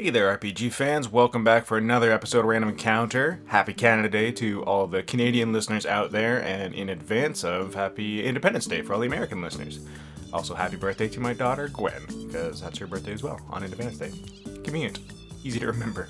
Hey there, RPG fans. Welcome back for another episode of Random Encounter. Happy Canada Day to all the Canadian listeners out there, and in advance of Happy Independence Day for all the American listeners. Also, happy birthday to my daughter, Gwen, because that's her birthday as well, on Independence Day. Convenient. Easy to remember.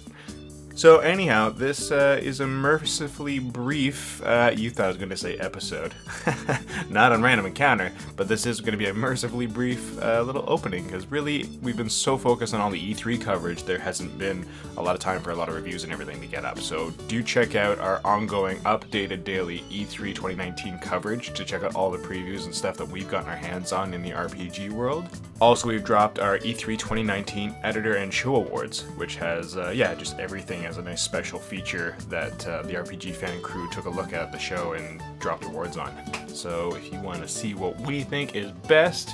So, anyhow, this uh, is a mercifully brief, uh, you thought I was going to say episode. Not on Random Encounter, but this is going to be a mercifully brief uh, little opening, because really, we've been so focused on all the E3 coverage, there hasn't been a lot of time for a lot of reviews and everything to get up. So, do check out our ongoing, updated daily E3 2019 coverage to check out all the previews and stuff that we've gotten our hands on in the RPG world. Also, we've dropped our E3 2019 Editor and Show Awards, which has, uh, yeah, just everything as a nice special feature that uh, the RPG fan crew took a look at the show and dropped awards on. So if you want to see what we think is best,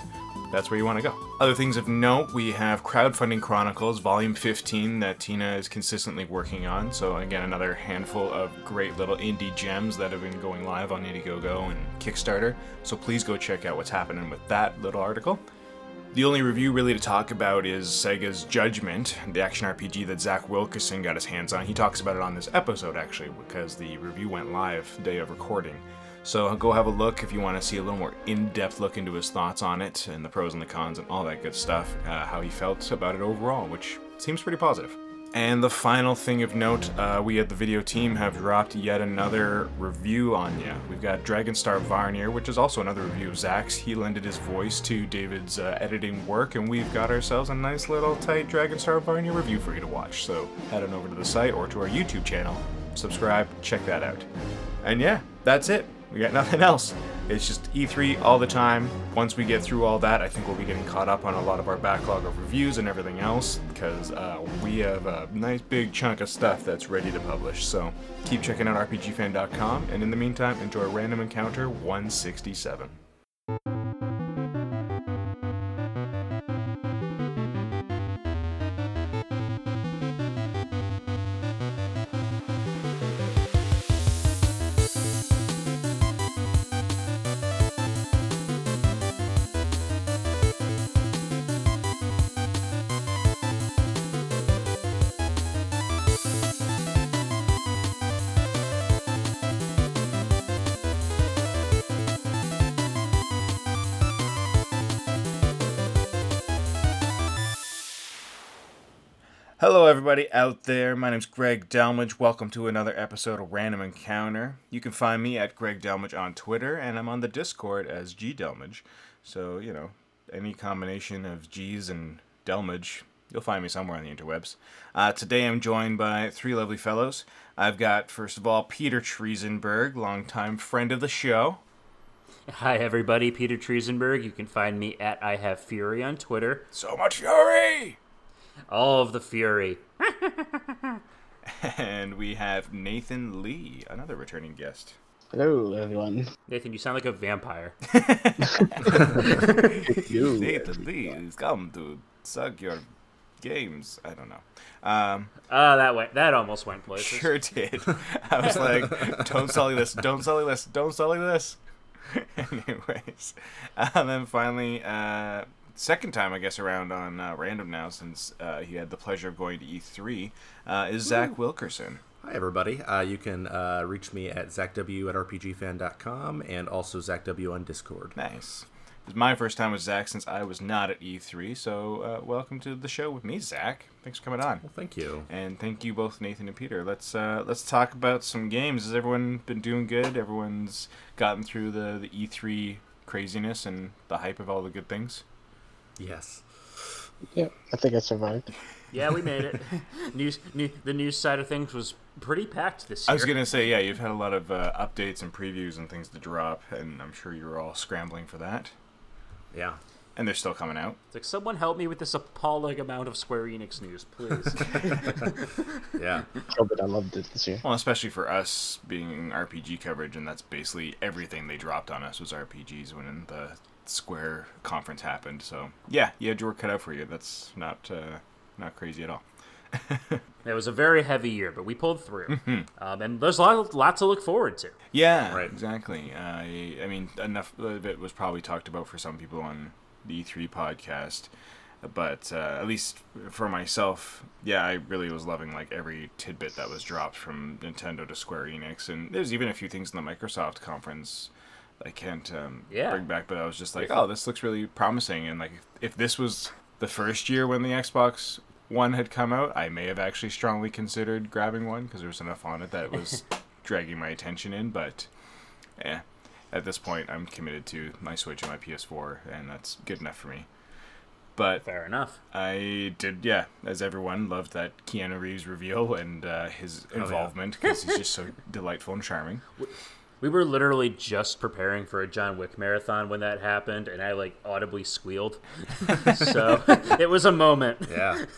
that's where you want to go. Other things of note, we have Crowdfunding Chronicles Volume 15 that Tina is consistently working on. So, again, another handful of great little indie gems that have been going live on Indiegogo and Kickstarter. So, please go check out what's happening with that little article. The only review really to talk about is Sega's Judgment, the action RPG that Zach Wilkerson got his hands on. He talks about it on this episode actually, because the review went live day of recording. So go have a look if you want to see a little more in-depth look into his thoughts on it and the pros and the cons and all that good stuff. Uh, how he felt about it overall, which seems pretty positive. And the final thing of note, uh, we at the video team have dropped yet another review on you. We've got Dragonstar Varnir, which is also another review of Zach's. He lended his voice to David's uh, editing work, and we've got ourselves a nice little tight Dragonstar Varnir review for you to watch. So head on over to the site or to our YouTube channel, subscribe, check that out. And yeah, that's it. We got nothing else. It's just E3 all the time. Once we get through all that, I think we'll be getting caught up on a lot of our backlog of reviews and everything else because uh, we have a nice big chunk of stuff that's ready to publish. So keep checking out RPGFan.com, and in the meantime, enjoy Random Encounter 167. Hello, everybody out there. My name's Greg Delmage. Welcome to another episode of Random Encounter. You can find me at Greg Delmage on Twitter, and I'm on the Discord as G Delmage. So, you know, any combination of G's and Delmage, you'll find me somewhere on the interwebs. Uh, today I'm joined by three lovely fellows. I've got, first of all, Peter Triesenberg, longtime friend of the show. Hi, everybody. Peter Triesenberg. You can find me at I Have Fury on Twitter. So much fury! All of the fury. and we have Nathan Lee, another returning guest. Hello, everyone. Nathan, you sound like a vampire. You. Nathan Lee has come to suck your games. I don't know. Um, Oh, that went. That almost went places. sure did. I was like, don't sully this, don't sully this, don't sully this. Anyways, and then finally, uh, second time I guess around on uh, random now since uh, he had the pleasure of going to E3 uh, is Zach Wilkerson. Hi, everybody. Uh, you can uh, reach me at ZachW at RPGFan.com and also ZachW on Discord. Nice. This is my first time with Zach since I was not at E3, so uh, welcome to the show with me, Zach. Thanks for coming on. Well, thank you. And thank you both, Nathan and Peter. Let's uh, let's talk about some games. Has everyone been doing good? Everyone's gotten through the, the E3 craziness and the hype of all the good things. Yes. Yeah, I think I survived. Yeah, we made it. news, new, the news side of things was pretty packed this year. I was gonna say, yeah, you've had a lot of uh, updates and previews and things to drop, and I'm sure you're all scrambling for that. Yeah. And they're still coming out. It's like someone help me with this appalling amount of Square Enix news, please. Yeah. Oh, but I loved it this year. Well, especially for us being RPG coverage, and that's basically everything they dropped on us was RPGs when the Square conference happened. So yeah, you had your work cut out for you. That's not uh, not crazy at all. it was a very heavy year, but we pulled through, Mm-hmm. um, and there's a lot, lot to look forward to. Yeah, Right. exactly. Uh, I, I mean, enough of it was probably talked about for some people on the E3 podcast. But uh, at least for myself, yeah, I really was loving like every tidbit that was dropped from Nintendo to Square Enix, and there's even a few things in the Microsoft conference I can't um, Yeah. bring back. But I was just like, oh, this looks really promising, and like if this was the first year when the Xbox One had come out, I may have actually strongly considered grabbing one because there was enough on it that it was dragging my attention in. But yeah, at this point, I'm committed to my Switch and my PS4, and that's good enough for me. But Fair enough. I did, yeah, as everyone loved that Keanu Reeves reveal and uh, his involvement because he's just so delightful and charming. We were literally just preparing for a John Wick marathon when that happened, and I like audibly squealed. so it was a moment. Yeah.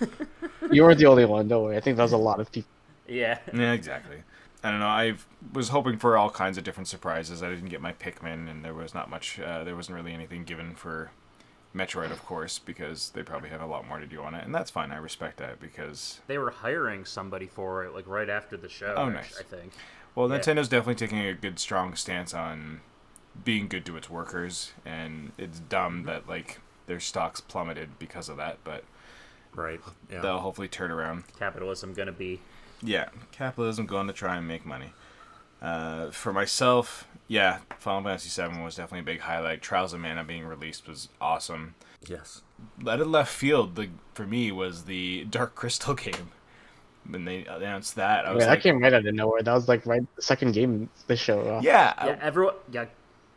You weren't the only one, don't worry. I think that was a lot of people. Yeah. Yeah, exactly. I don't know. I was hoping for all kinds of different surprises. I didn't get my Pikmin, and there was not much. Uh, there wasn't really anything given for Metroid, of course, because they probably have a lot more to do on it, and that's fine. I respect that because They were hiring somebody for it like right after the show. Oh, nice. I think. Well, Yeah. Nintendo's definitely taking a good, strong stance on being good to its workers, and it's dumb that like their stocks plummeted because of that. But Right. Yeah. they'll hopefully turn around. Capitalism gonna be. Yeah, capitalism going to try and make money. Uh, for myself, yeah, Final Fantasy VII was definitely a big highlight. Trials of Mana being released was awesome. Yes. Out of left field, the for me was the Dark Crystal game. When they announced that, I I was mean, like, that came right out of nowhere. That was like right the second game they showed off. yeah, I- Yeah, everyone. Yeah,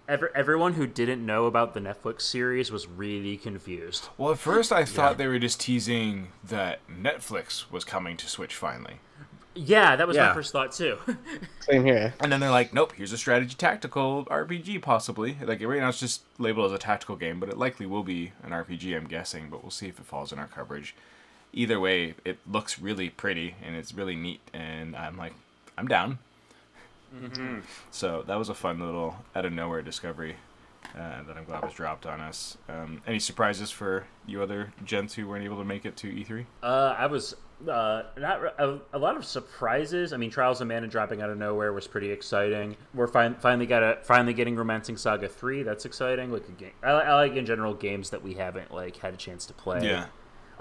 every, everyone who didn't know about the Netflix series was really confused. Well, at first I thought they were just teasing that Netflix was coming to Switch finally. Yeah, that was my first thought too. Same here. And then they're like, nope, here's a strategy tactical RPG, possibly. Like, right now it's just labeled as a tactical game, but it likely will be an RPG, I'm guessing, but we'll see if it falls in our coverage. Either way, it looks really pretty and it's really neat, and I'm like, I'm down. So that was a fun little out of nowhere discovery uh, that I'm glad was dropped on us. Um, any surprises for you other gents who weren't able to make it to E E3? Uh, I was uh, not a, a lot of surprises. I mean, Trials of Mana dropping out of nowhere was pretty exciting. We're fin- finally got a finally getting Romancing Saga three. That's exciting. Like a game, I, I like in general games that we haven't like had a chance to play. Yeah.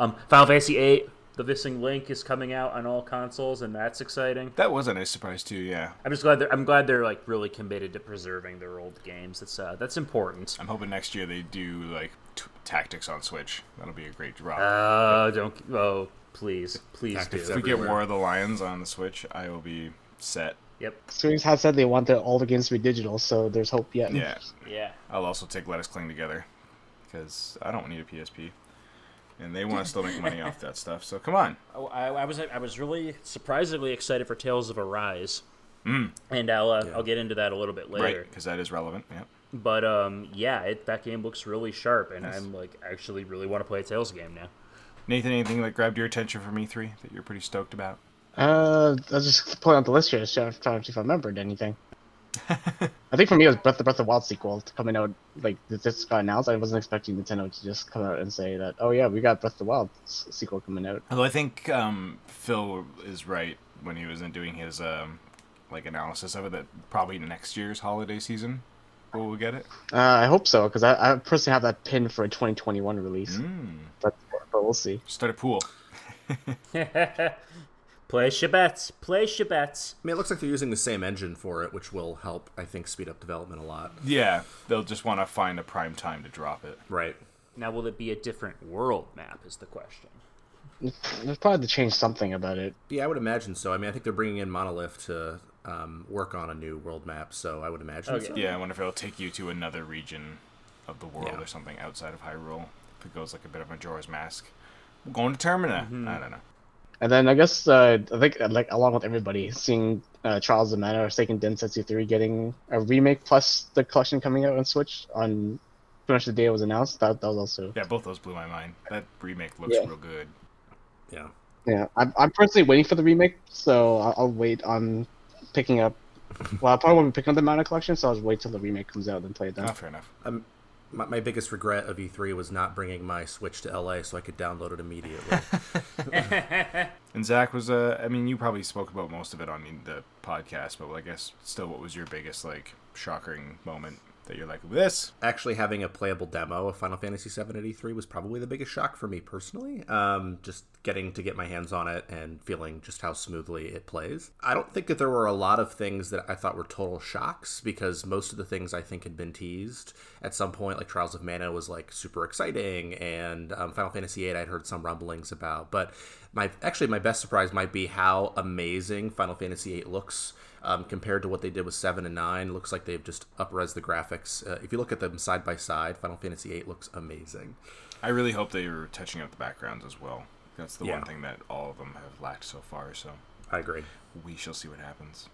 Um, Final Fantasy eight, The Missing Link is coming out on all consoles, and that's exciting. That was a nice surprise, too, yeah. I'm just glad they're I'm glad they're like really committed to preserving their old games. That's uh, that's important. I'm hoping next year they do, like, t- tactics on Switch. That'll be a great drop. Uh, don't oh please please Tactics do. if we get everywhere. War of the Lions on the Switch, I will be set. Yep. Square has said they want the, all the games to be digital, so there's hope yet. Yeah. Yeah. I'll also take Let Us Cling Together because I don't need a PSP, and they want to still make money off that stuff. So come on. Oh, I, I was I was really surprisingly excited for Tales of Arise, mm. and I'll uh, I'll get into that a little bit later. Right, because that is relevant. Yeah. But um, yeah, it, that game looks really sharp, and I'm like actually really want to play a Tales game now. Nathan, anything that grabbed your attention from E3 that you're pretty stoked about? Uh, I was just pulling out the list here, just trying trying to see if I remembered anything. I think for me it was Breath the Breath of Wild sequel coming out like this just got announced. I wasn't expecting Nintendo to just come out and say that, oh yeah, we got Breath of the Wild sequel coming out. Although I think um, Phil is right when he was in doing his um, like analysis of it that probably next year's holiday season we'll get it. Uh, I hope so because I, I personally have that pin for a 2021 release, Mm. but but we'll see. Start a pool. Place your bets. Place your bets. I mean, it looks like they're using the same engine for it, which will help, I think, speed up development a lot. Yeah, they'll just want to find a prime time to drop it. Right. Now, will it be a different world map? Is the question. They've probably to change something about it. Yeah, I would imagine so. I mean, I think they're bringing in Monolith to um, work on a new world map, so I would imagine Okay. so. Yeah, I wonder if it'll take you to another region of the world Yeah. or something outside of Hyrule. If it goes like a bit of Majora's Mask. we're Going to Termina. I don't know. And then I guess uh, I think uh, like along with everybody, seeing uh, Trials of Mana or Seiken Densetsu 3 getting a remake plus the collection coming out on Switch on pretty much the day it was announced. That that was also Yeah, both those blew my mind. That remake looks Yeah. real good. Yeah. yeah. I'm I'm personally waiting for the remake, so I'll, I'll wait on picking up. Well, I probably won't be picking up the Mana collection, so I'll just wait till the remake comes out and play it then. Oh, fair enough. Um, my, my biggest regret of E3 was not bringing my Switch to LA so I could download it immediately. And Zach was, uh, I mean, you probably spoke about most of it on the podcast, but I guess still, what was your biggest like shocking moment that you're like this? Actually, having a playable demo of Final Fantasy VII at E3 was probably the biggest shock for me personally. Um, just getting to get my hands on it and feeling just how smoothly it plays. I don't think that there were a lot of things that I thought were total shocks because most of the things I think had been teased at some point, like Trials of Mana was like super exciting, and um, Final Fantasy VIII I'd heard some rumblings about. But my actually my best surprise might be how amazing Final Fantasy VIII looks. Um, compared to what they did with 7 and 9 looks like they've just upres the graphics uh, if you look at them side by side final fantasy 8 looks amazing I really hope they were touching up the backgrounds as well. That's the Yeah. one thing that all of them have lacked so far. So i agree we shall see what happens.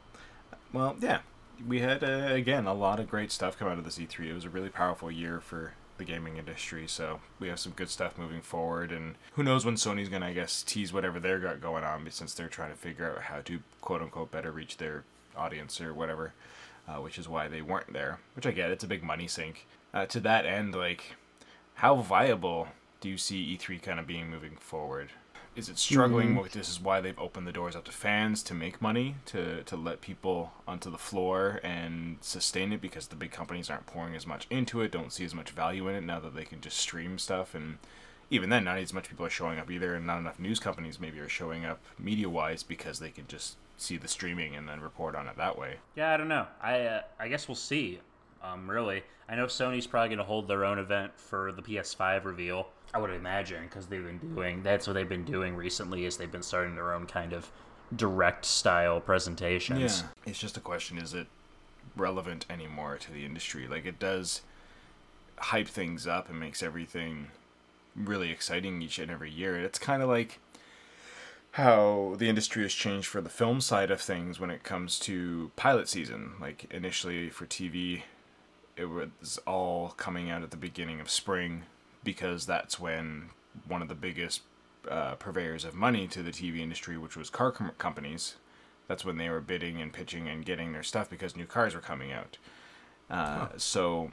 Well, yeah, we had uh, again a lot of great stuff come out of this E3. It was a really powerful year for the gaming industry, so we have some good stuff moving forward. And who knows when Sony's gonna, I guess, tease whatever they're got going on, since they're trying to figure out how to quote unquote better reach their audience or whatever. Uh, which is why they weren't there. Which I get, it's a big money sink. Uh, to that end, like, how viable do you see E3 kind of being moving forward? Is it struggling with this? Is why they've opened the doors up to fans to make money, to to let people onto the floor and sustain it because the big companies aren't pouring as much into it, don't see as much value in it now that they can just stream stuff and even then not as much people are showing up either and not enough news companies maybe are showing up media wise because they can just see the streaming and then report on it that way. Yeah, I don't know. I uh, I guess we'll see. Um, really, I know Sony's probably going to hold their own event for the PS5 reveal. I would imagine because they've been doing that's what they've been doing recently. Is they've been starting their own kind of direct style presentations. It's just a question is it relevant anymore to the industry? Like it does hype things up and makes everything really exciting each and every year. It's kind of like how the industry has changed for the film side of things when it comes to pilot season. Like initially for TV, it was all coming out at the beginning of spring because that's when one of the biggest uh, purveyors of money to the TV industry, which was car com- companies, that's when they were bidding and pitching and getting their stuff because new cars were coming out. Uh, So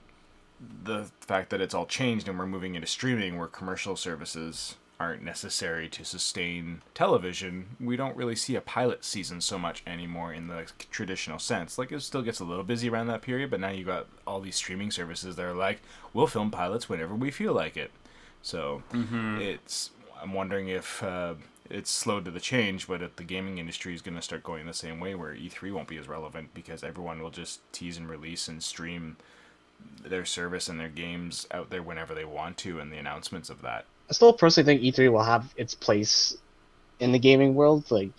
the fact that it's all changed and we're moving into streaming where commercial services aren't necessary to sustain television, we don't really see a pilot season so much anymore in the traditional sense. Like it still gets a little busy around that period, but now you got all these streaming services that are like, we'll film pilots whenever we feel like it. So it's I'm wondering if uh, it's slowed to the change, but if the gaming industry is going to start going the same way, where E3 won't be as relevant because everyone will just tease and release and stream their service and their games out there whenever they want to, and the announcements of that. I still personally think E3 will have its place in the gaming world. Like,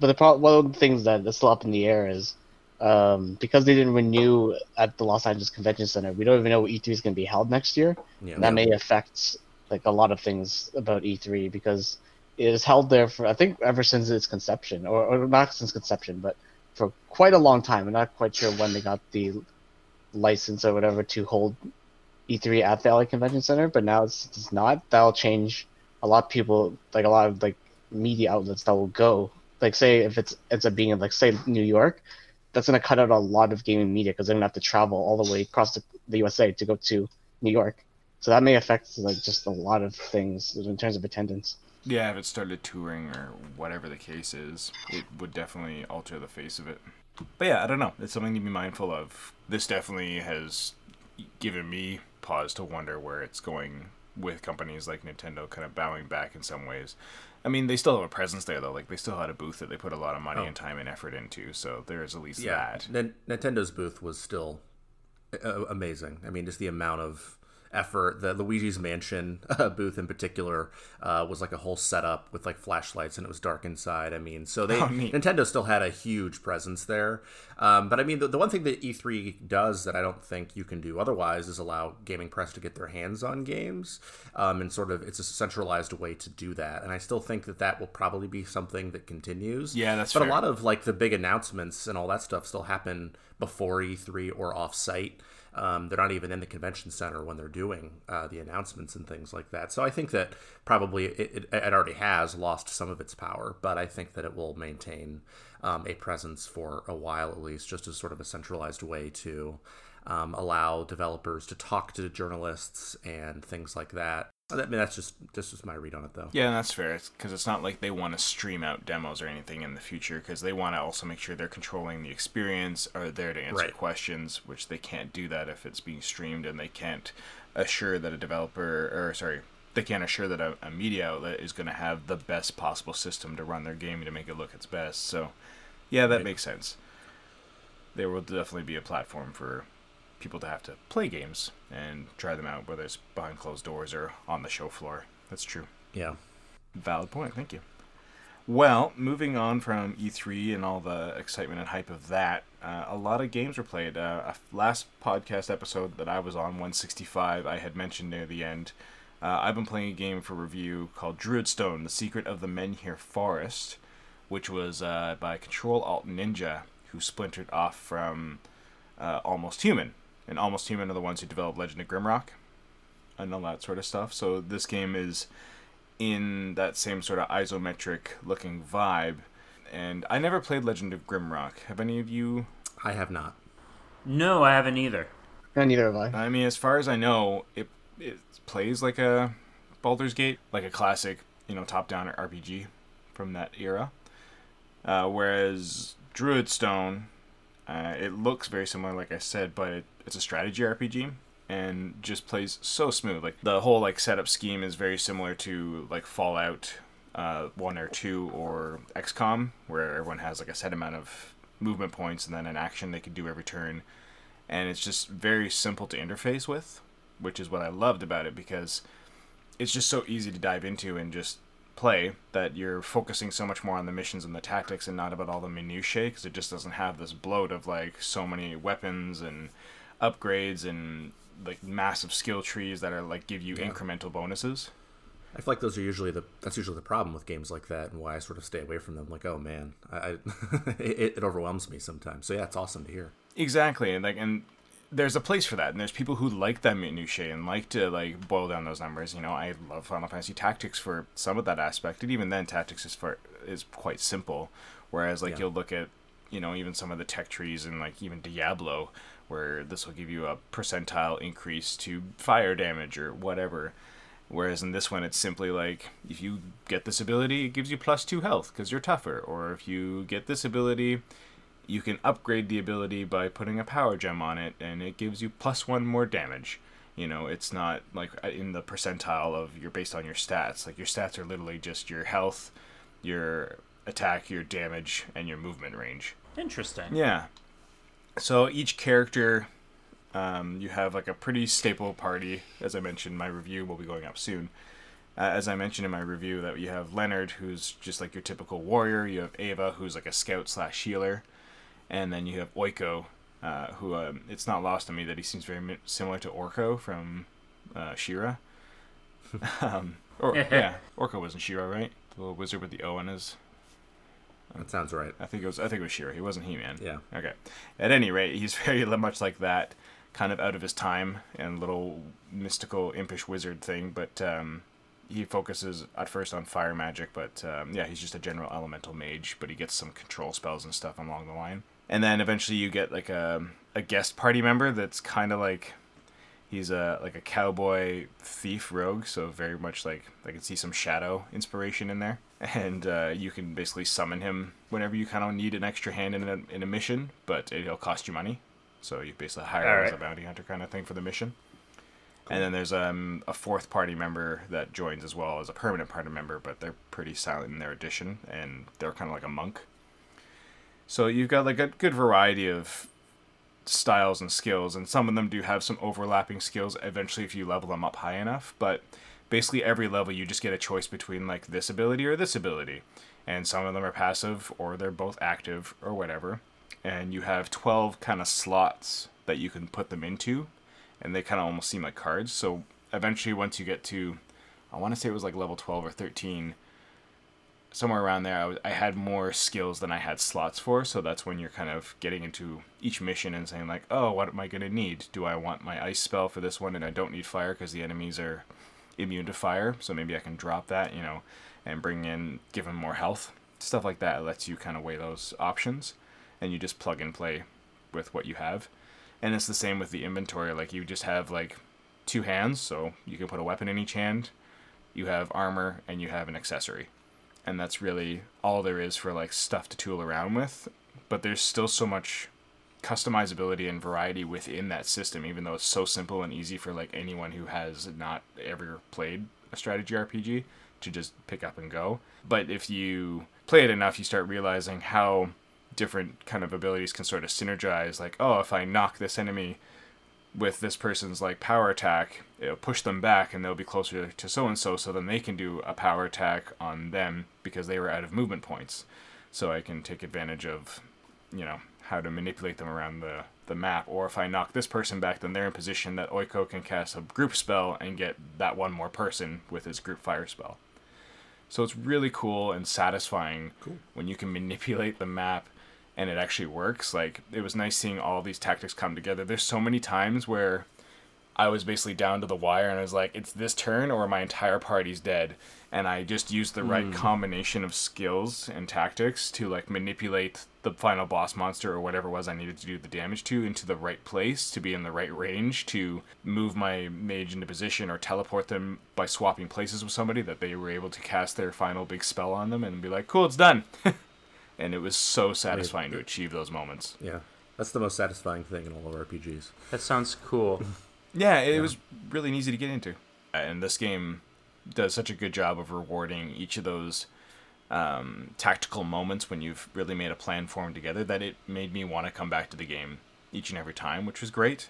but the pro- one of the things that is still up in the air is um, because they didn't renew at the Los Angeles Convention Center. We don't even know what E3 is going to be held next year. Yeah, that may affect like a lot of things about E3 because it is held there for I think ever since its conception, or, or not since conception, but for quite a long time. I'm not quite sure when they got the license or whatever to hold E3 at the LA Convention Center, but now it's, it's not. That'll change a lot of people, like a lot of like media outlets that will go. Like say if it's ends up being in like say New York, that's gonna cut out a lot of gaming media because they're gonna have to travel all the way across the, the USA to go to New York. So that may affect like just a lot of things in terms of attendance. Yeah, if it started touring or whatever the case is, it would definitely alter the face of it. But yeah, I don't know. It's something to be mindful of. This definitely has given me pause to wonder where it's going with companies like Nintendo kind of bowing back in some ways. I mean, they still have a presence there though. Like they still had a booth that they put a lot of money Oh. and time and effort into. So there is at least yeah, that. Nin- Nintendo's booth was still uh, amazing. I mean, just the amount of effort. The Luigi's Mansion uh, booth in particular uh, was like a whole setup with like flashlights, and it was dark inside. I mean, so they Oh. Nintendo still had a huge presence there. Um, but I mean, the, the one thing that E3 does that I don't think you can do otherwise is allow gaming press to get their hands on games, um, and sort of it's a centralized way to do that. And I still think that that will probably be something that continues. Yeah, that's But fair. a lot of like the big announcements and all that stuff still happen before E3 or off site. Um, they're not even in the convention center when they're doing uh, the announcements and things like that. So I think that probably it, it, it already has lost some of its power, but I think that it will maintain um, a presence for a while at least, just as sort of a centralized way to um, allow developers to talk to journalists and things like that. I mean, that's just that's just my read on it, though. Yeah, that's fair. Because it's, it's not like they want to stream out demos or anything in the future. Because they want to also make sure they're controlling the experience, are there to answer Right. questions, which they can't do that if it's being streamed, and they can't assure that a developer, or sorry, they can't assure that a, a media outlet is going to have the best possible system to run their game to make it look its best. So, yeah, that Right. makes sense. There will definitely be a platform for people to have to play games and try them out, whether it's behind closed doors or on the show floor. That's true. Yeah. Valid point. Thank you. Well, moving on from E3 and all the excitement and hype of that, uh, a lot of games were played. Uh, a last podcast episode that I was on, 165, I had mentioned near the end. Uh, I've been playing a game for review called Druidstone: The Secret of the Menhir Forest, which was uh, by Control Alt Ninja, who splintered off from uh, Almost Human. And Almost Human are the ones who developed Legend of Grimrock and all that sort of stuff. So this game is in that same sort of isometric looking vibe. And I never played Legend of Grimrock. Have any of you? I have not. No, I haven't either. And neither have I. I mean, as far as I know, it it plays like a Baldur's Gate, like a classic, you know, top-down RPG from that era. Uh, whereas Druidstone, uh, it looks very similar, like I said, but it, it's a strategy RPG and just plays so smooth. Like the whole like setup scheme is very similar to like Fallout uh, one or two or XCOM, where everyone has like a set amount of movement points and then an action they can do every turn, and it's just very simple to interface with, which is what I loved about it because it's just so easy to dive into and just play that you're focusing so much more on the missions and the tactics and not about all the minutiae because it just doesn't have this bloat of like so many weapons and upgrades and like massive skill trees that are like give you Yeah. incremental bonuses. I feel like those are usually the that's usually the problem with games like that, and why I sort of stay away from them. Like, oh man, I, I it, it overwhelms me sometimes. So yeah, it's awesome to hear. Exactly, and like, and there's a place for that, and there's people who like that minutiae and like to like boil down those numbers. You know, I love Final Fantasy Tactics for some of that aspect, and even then, Tactics is for is quite simple. Whereas, like, Yeah. you'll look at, you know, even some of the tech trees and like even Diablo, where this will give you a percentile increase to fire damage or whatever. Whereas in this one, it's simply like if you get this ability, it gives you plus two health because you're tougher, or if you get this ability, you can upgrade the ability by putting a power gem on it and it gives you plus one more damage. You know it's not like uh, in the percentile of you're based on your stats. Like your stats are literally just your health your attack your damage and your movement range. Interesting. yeah. So each character um, you have like a pretty staple party. As i mentioned my review will be going up soon. Uh, as I mentioned in my review, that you have Leonard, who's just like your typical warrior. You have Ava, who's like a scout slash healer, and then you have Oiko, uh, who um, it's not lost on me that he seems very similar to Orko from uh, She-Ra. um, or yeah, Orko wasn't She-Ra, right? The little wizard with the O in his. That sounds right. I think it was. I think it was She-Ra. He wasn't He Man. Yeah. Okay. At any rate, he's very much like that, kind of out of his time and little mystical impish wizard thing. But um, he focuses at first on fire magic, but um, yeah, he's just a general elemental mage. But he gets some control spells and stuff along the line. And then eventually you get like a a guest party member that's kind of like he's a like a cowboy thief rogue, so very much like I can see some shadow inspiration in there. And uh, you can basically summon him whenever you kind of need an extra hand in a, in a mission, but it'll cost you money. So you basically hire him as a bounty hunter kind of thing for the mission. And then there's um, a fourth party member that joins as well as a permanent party member, but they're pretty silent in their addition, and they're kind of like a monk. So you've got like a good variety of styles and skills, and some of them do have some overlapping skills eventually if you level them up high enough. But basically, every level you just get a choice between like this ability or this ability, and some of them are passive or they're both active or whatever. And you have 12 kind of slots that you can put them into, and they kind of almost seem like cards. So eventually, once you get to, I want to say it was like level 12 or 13, somewhere around there, I, had more skills than I had slots for. So that's when you're kind of getting into each mission and saying like, oh, what am I gonna need? Do I want my ice spell for this one, and I don't need fire because the enemies are immune to fire. So maybe I can drop that, you know, and bring in give them more health. Stuff like that lets you kind of weigh those options, and you just plug and play with what you have. And it's the same with the inventory. Like you just have like two hands, so you can put a weapon in each hand, you have armor, and you have an accessory. And that's really all there is for like stuff to tool around with. But there's still so much customizability and variety within that system, even though it's so simple and easy for like anyone who has not ever played a strategy RPG to just pick up and go. But if you play it enough, you start realizing how different kind of abilities can sort of synergize. Like, oh, if I knock this enemy with this person's like power attack, it'll push them back and they'll be closer to so and so, so then they can do a power attack on them because they were out of movement points. So I can take advantage of, you know, how to manipulate them around the, the map. Or if I knock this person back, then they're in position that Oiko can cast a group spell and get that one more person with his group fire spell. So it's really cool and satisfying Cool. when you can manipulate the map and it actually works. Like it was nice seeing all these tactics come together. There's so many times where I was basically down to the wire and I was like, it's this turn or my entire party's dead. And I just used the right hmm. combination of skills and tactics to like manipulate the final boss monster or whatever it was I needed to do the damage to into the right place to be in the right range to move my mage into position or teleport them by swapping places with somebody that they were able to cast their final big spell on them and be like, cool, it's done. and it was so satisfying to achieve those moments. Yeah, that's the most satisfying thing in all of RPGs. That sounds cool. Yeah, it was really easy to get into. And this game does such a good job of rewarding each of those um, tactical moments when you've really made a plan for them together that it made me want to come back to the game each and every time, which was great.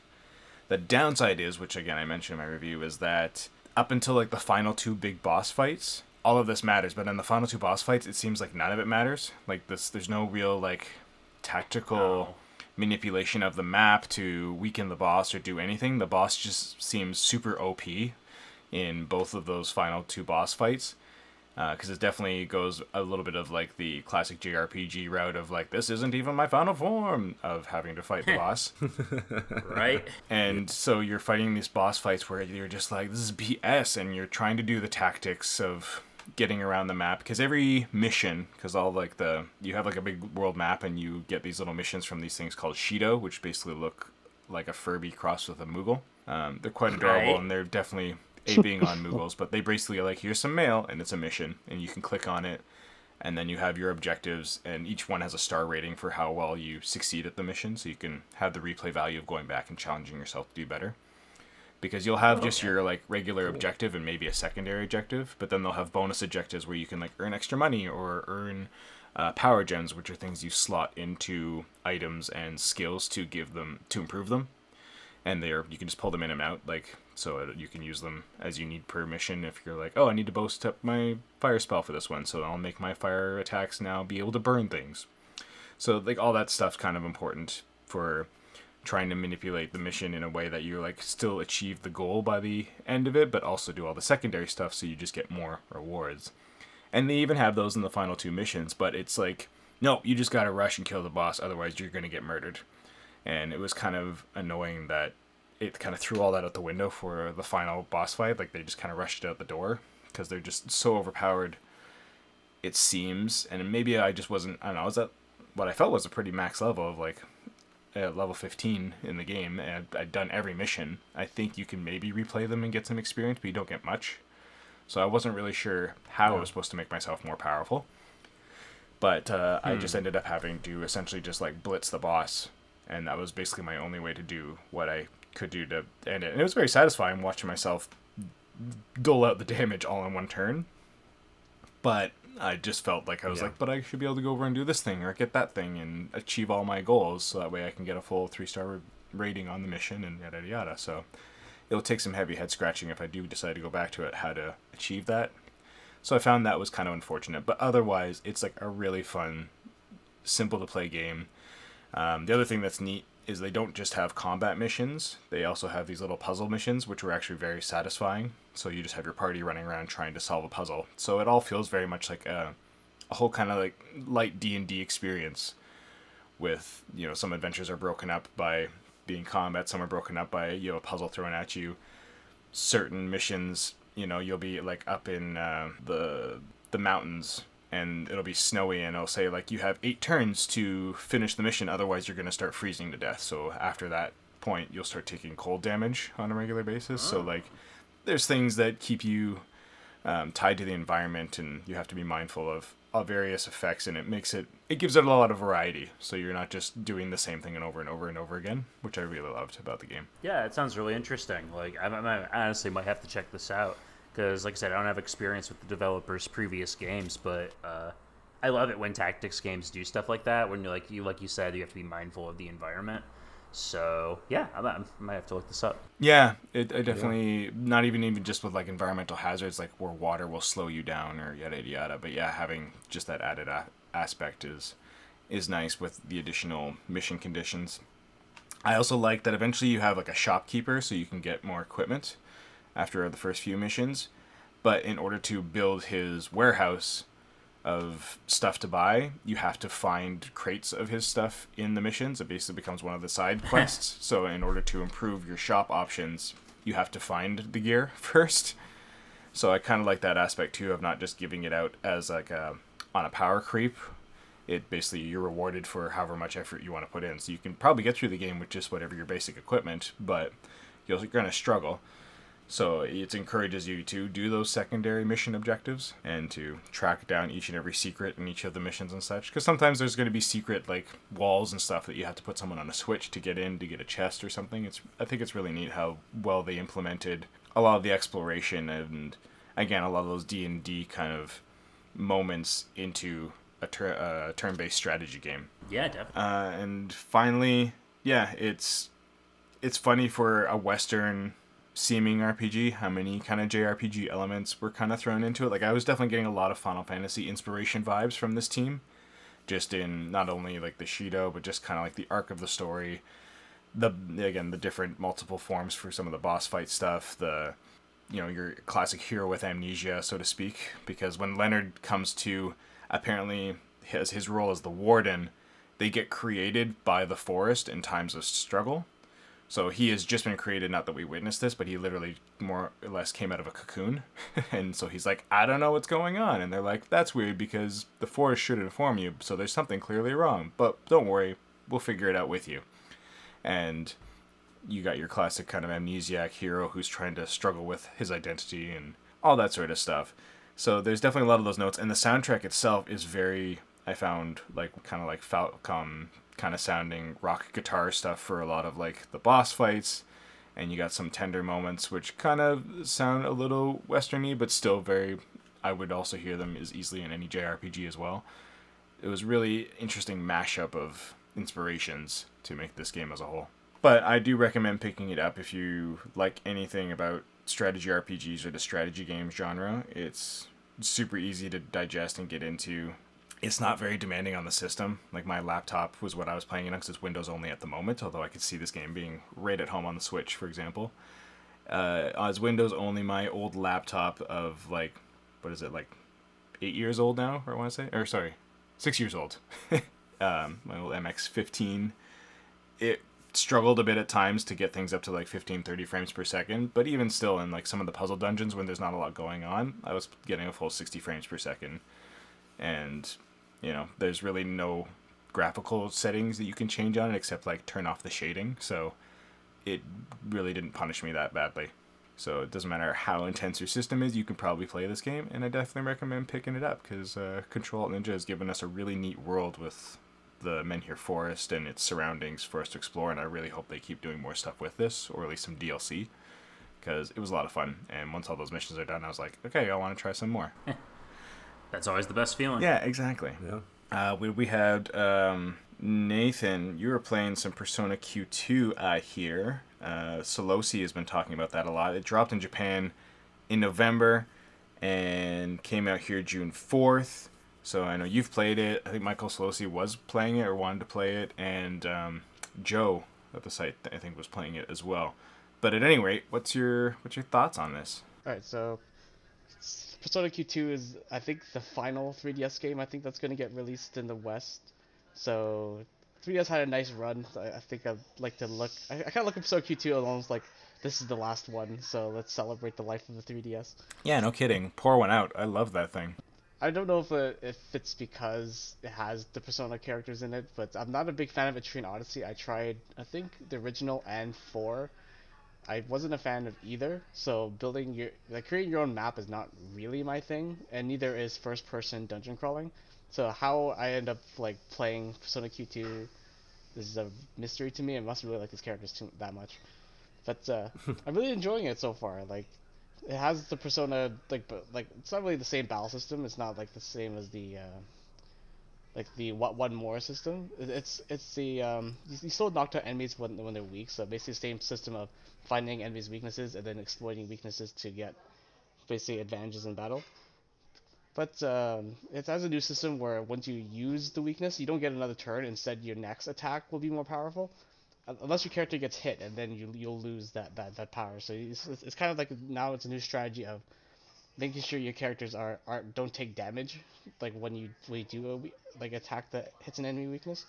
The downside is, which again I mentioned in my review, is that up until like the final two big boss fights, all of this matters. But in the final two boss fights, it seems like none of it matters. Like this, there's no real like tactical manipulation of the map to weaken the boss or do anything. The boss just seems super OP in both of those final two boss fights. Uh, because it definitely goes a little bit of like the classic JRPG route of like, this isn't even my final form of having to fight the boss. right? And so you're fighting these boss fights where you're just like, this is BS, and you're trying to do the tactics of getting around the map because every mission, because all like the you have like a big world map and you get these little missions from these things called Shido, which basically look like a Furby crossed with a Moogle. Um, they're quite adorable Right. and they're definitely aping on Moogles, but they basically are like, here's some mail and it's a mission, and you can click on it. And then you have your objectives, and each one has a star rating for how well you succeed at the mission. So you can have the replay value of going back and challenging yourself to do better because you'll have just your like regular objective and maybe a secondary objective, but then they'll have bonus objectives where you can like earn extra money or earn uh, power gems, which are things you slot into items and skills to give them to improve them, and they're you can just pull them in and out like so it- you can use them as you need per mission. If you're like, oh, I need to boost up my fire spell for this one, so I'll make my fire attacks now be able to burn things. So like all that stuff's kind of important for trying to manipulate the mission in a way that you like still achieve the goal by the end of it, but also do all the secondary stuff so you just get more rewards. And they even have those in the final two missions, but it's like, no, you just gotta rush and kill the boss, otherwise you're gonna get murdered. And it was kind of annoying that it kind of threw all that out the window for the final boss fight. Like they just kind of rushed it out the door because they're just so overpowered. It seems, and maybe I just wasn't. I don't know. Was that what I felt was a pretty max level of like at level 15 in the game and I'd done every mission. I think you can maybe replay them and get some experience, but you don't get much. So I wasn't really sure how I was supposed to make myself more powerful. But uh, I just ended up having to essentially just like blitz the boss, and that was basically my only way to do what I could do to end it. And it was very satisfying watching myself dole out the damage all in one turn. But I just felt like I was Yeah. like, but I should be able to go over and do this thing or get that thing and achieve all my goals, so that way I can get a full three star rating on the mission and yada yada yada. So it'll take some heavy head scratching if I do decide to go back to it how to achieve that. So I found that was kind of unfortunate, but otherwise it's like a really fun, simple to play game. Um, the other thing that's neat is they don't just have combat missions; they also have these little puzzle missions, which were actually very satisfying. So you just have your party running around trying to solve a puzzle. So it all feels very much like a, a whole kind of like light D and D experience. With you know, some adventures are broken up by being combat, some are broken up by you know a puzzle thrown at you certain missions, you know, you'll be like up in uh, the the mountains and it'll be snowy and it'll say like you have 8 turns to finish the mission otherwise you're going to start freezing to death. So after that point, you'll start taking cold damage on a regular basis. So like there's things that keep you um, tied to the environment, and you have to be mindful of, of various effects, and it makes it it gives it a lot of variety. So you're not just doing the same thing and over and over and over again, which I really loved about the game. Yeah, it sounds really interesting. Like I, I honestly might have to check this out because, like I said, I don't have experience with the developers' previous games, but uh, I love it when tactics games do stuff like that. When you're like you like you said, you have to be mindful of the environment. So yeah, I might, I might have to look this up. Yeah, it, it definitely yeah. not even even just with like environmental hazards like where water will slow you down or yada yada yada. But yeah, having just that added a- aspect is is nice with the additional mission conditions. I also like that eventually you have like a shopkeeper so you can get more equipment after the first few missions. But in order to build his warehouse, of stuff to buy, you have to find crates of his stuff in the missions. It basically becomes one of the side quests. so, in order to improve your shop options, you have to find the gear first. So, I kind of like that aspect too of not just giving it out as like a, on a power creep. It basically you're rewarded for however much effort you want to put in. So you can probably get through the game with just whatever your basic equipment, but you're going to struggle. So it encourages you to do those secondary mission objectives and to track down each and every secret in each of the missions and such. Because sometimes there's going to be secret like walls and stuff that you have to put someone on a switch to get in to get a chest or something. It's I think it's really neat how well they implemented a lot of the exploration and again a lot of those D and D kind of moments into a tur- turn-based strategy game. Yeah, definitely. Uh, and finally, yeah, it's it's funny for a Western seeming RPG, how many kind of JRPG elements were kind of thrown into it. Like I was definitely getting a lot of Final Fantasy inspiration vibes from this team, just in not only like the Shido, but just kind of like the arc of the story. The again the different multiple forms for some of the boss fight stuff. The you know your classic hero with amnesia, so to speak, because when Leonard comes to apparently his his role as the warden, they get created by the forest in times of struggle so he has just been created, not that we witnessed this, but he literally more or less came out of a cocoon. and so he's like, I don't know what's going on. And they're like, that's weird because the forest should inform you. So there's something clearly wrong. But don't worry, we'll figure it out with you. And you got your classic kind of amnesiac hero who's trying to struggle with his identity and all that sort of stuff. So there's definitely a lot of those notes. And the soundtrack itself is very, I found, like kind of like Falcom kind of sounding rock guitar stuff for a lot of like the boss fights. And you got some tender moments which kind of sound a little westerny but still very i would also hear them as easily in any jrpg as well. It was really interesting mashup of inspirations to make this game as a whole. But i do recommend picking it up if you like anything about strategy rpgs or the strategy games genre. It's super easy to digest and get into it's not very demanding on the system. Like my laptop was what I was playing on, because it's Windows only at the moment. Although I could see this game being right at home on the Switch, for example. Uh, as Windows only, my old laptop of like, what is it like, eight years old now? Or I want to say, or sorry, six years old. um, my old MX15. It struggled a bit at times to get things up to like 15 30 frames per second but even still in like some of the puzzle dungeons when there's not a lot going on i was getting a full 60 frames per second and you know, there's really no graphical settings that you can change on it except like turn off the shading. So it really didn't punish me that badly. So it doesn't matter how intense your system is, you can probably play this game, and I definitely recommend picking it up because uh, Control Ninja has given us a really neat world with the Menhir Forest and its surroundings for us to explore, and I really hope they keep doing more stuff with this, or at least some DLC, because it was a lot of fun. And once all those missions are done, I was like, okay, I want to try some more. That's always the best feeling. Yeah, exactly. Yeah. Uh, we, we had um, Nathan, you were playing some Persona Q2 uh, here. Uh, Sollosi has been talking about that a lot. It dropped in Japan in November and came out here June 4th. So I know you've played it. I think Michael Sollosi was playing it or wanted to play it, and um, Joe at the site I think was playing it as well. But at any rate, what's your what's your thoughts on this? All right, so Persona Q2 is, I think, the final 3DS game. I think that's going to get released in the West. So 3DS had a nice run. I, I think I'd like to look. I, I kind of look at Persona Q2 almost like this is the last one. So let's celebrate the life of the 3DS. Yeah, no kidding. Pour one out. I love that thing. I don't know if it, if it's because it has the Persona characters in it, but I'm not a big fan of Etrian Odyssey. I tried, I think, the original and four I wasn't a fan of either. So building your like creating your own map is not really my thing, and neither is first person dungeon crawling. So how I end up like playing Persona Q2 this is a mystery to me. I must really like these characters too that much, but uh, I'm really enjoying it so far. Like it has the Persona like but like it's not really the same battle system. It's not like the same as the uh, like the what one more system. It's it's the um you, you still knock out enemies when when they're weak. So basically the same system of finding enemies' weaknesses and then exploiting weaknesses to get basically advantages in battle. But um, it has a new system where once you use the weakness, you don't get another turn. Instead, your next attack will be more powerful, unless your character gets hit, and then you you'll lose that that, that power. So it's it's kind of like now it's a new strategy of making sure your characters are, are don't take damage, like when you when you do a like attack that hits an enemy weakness.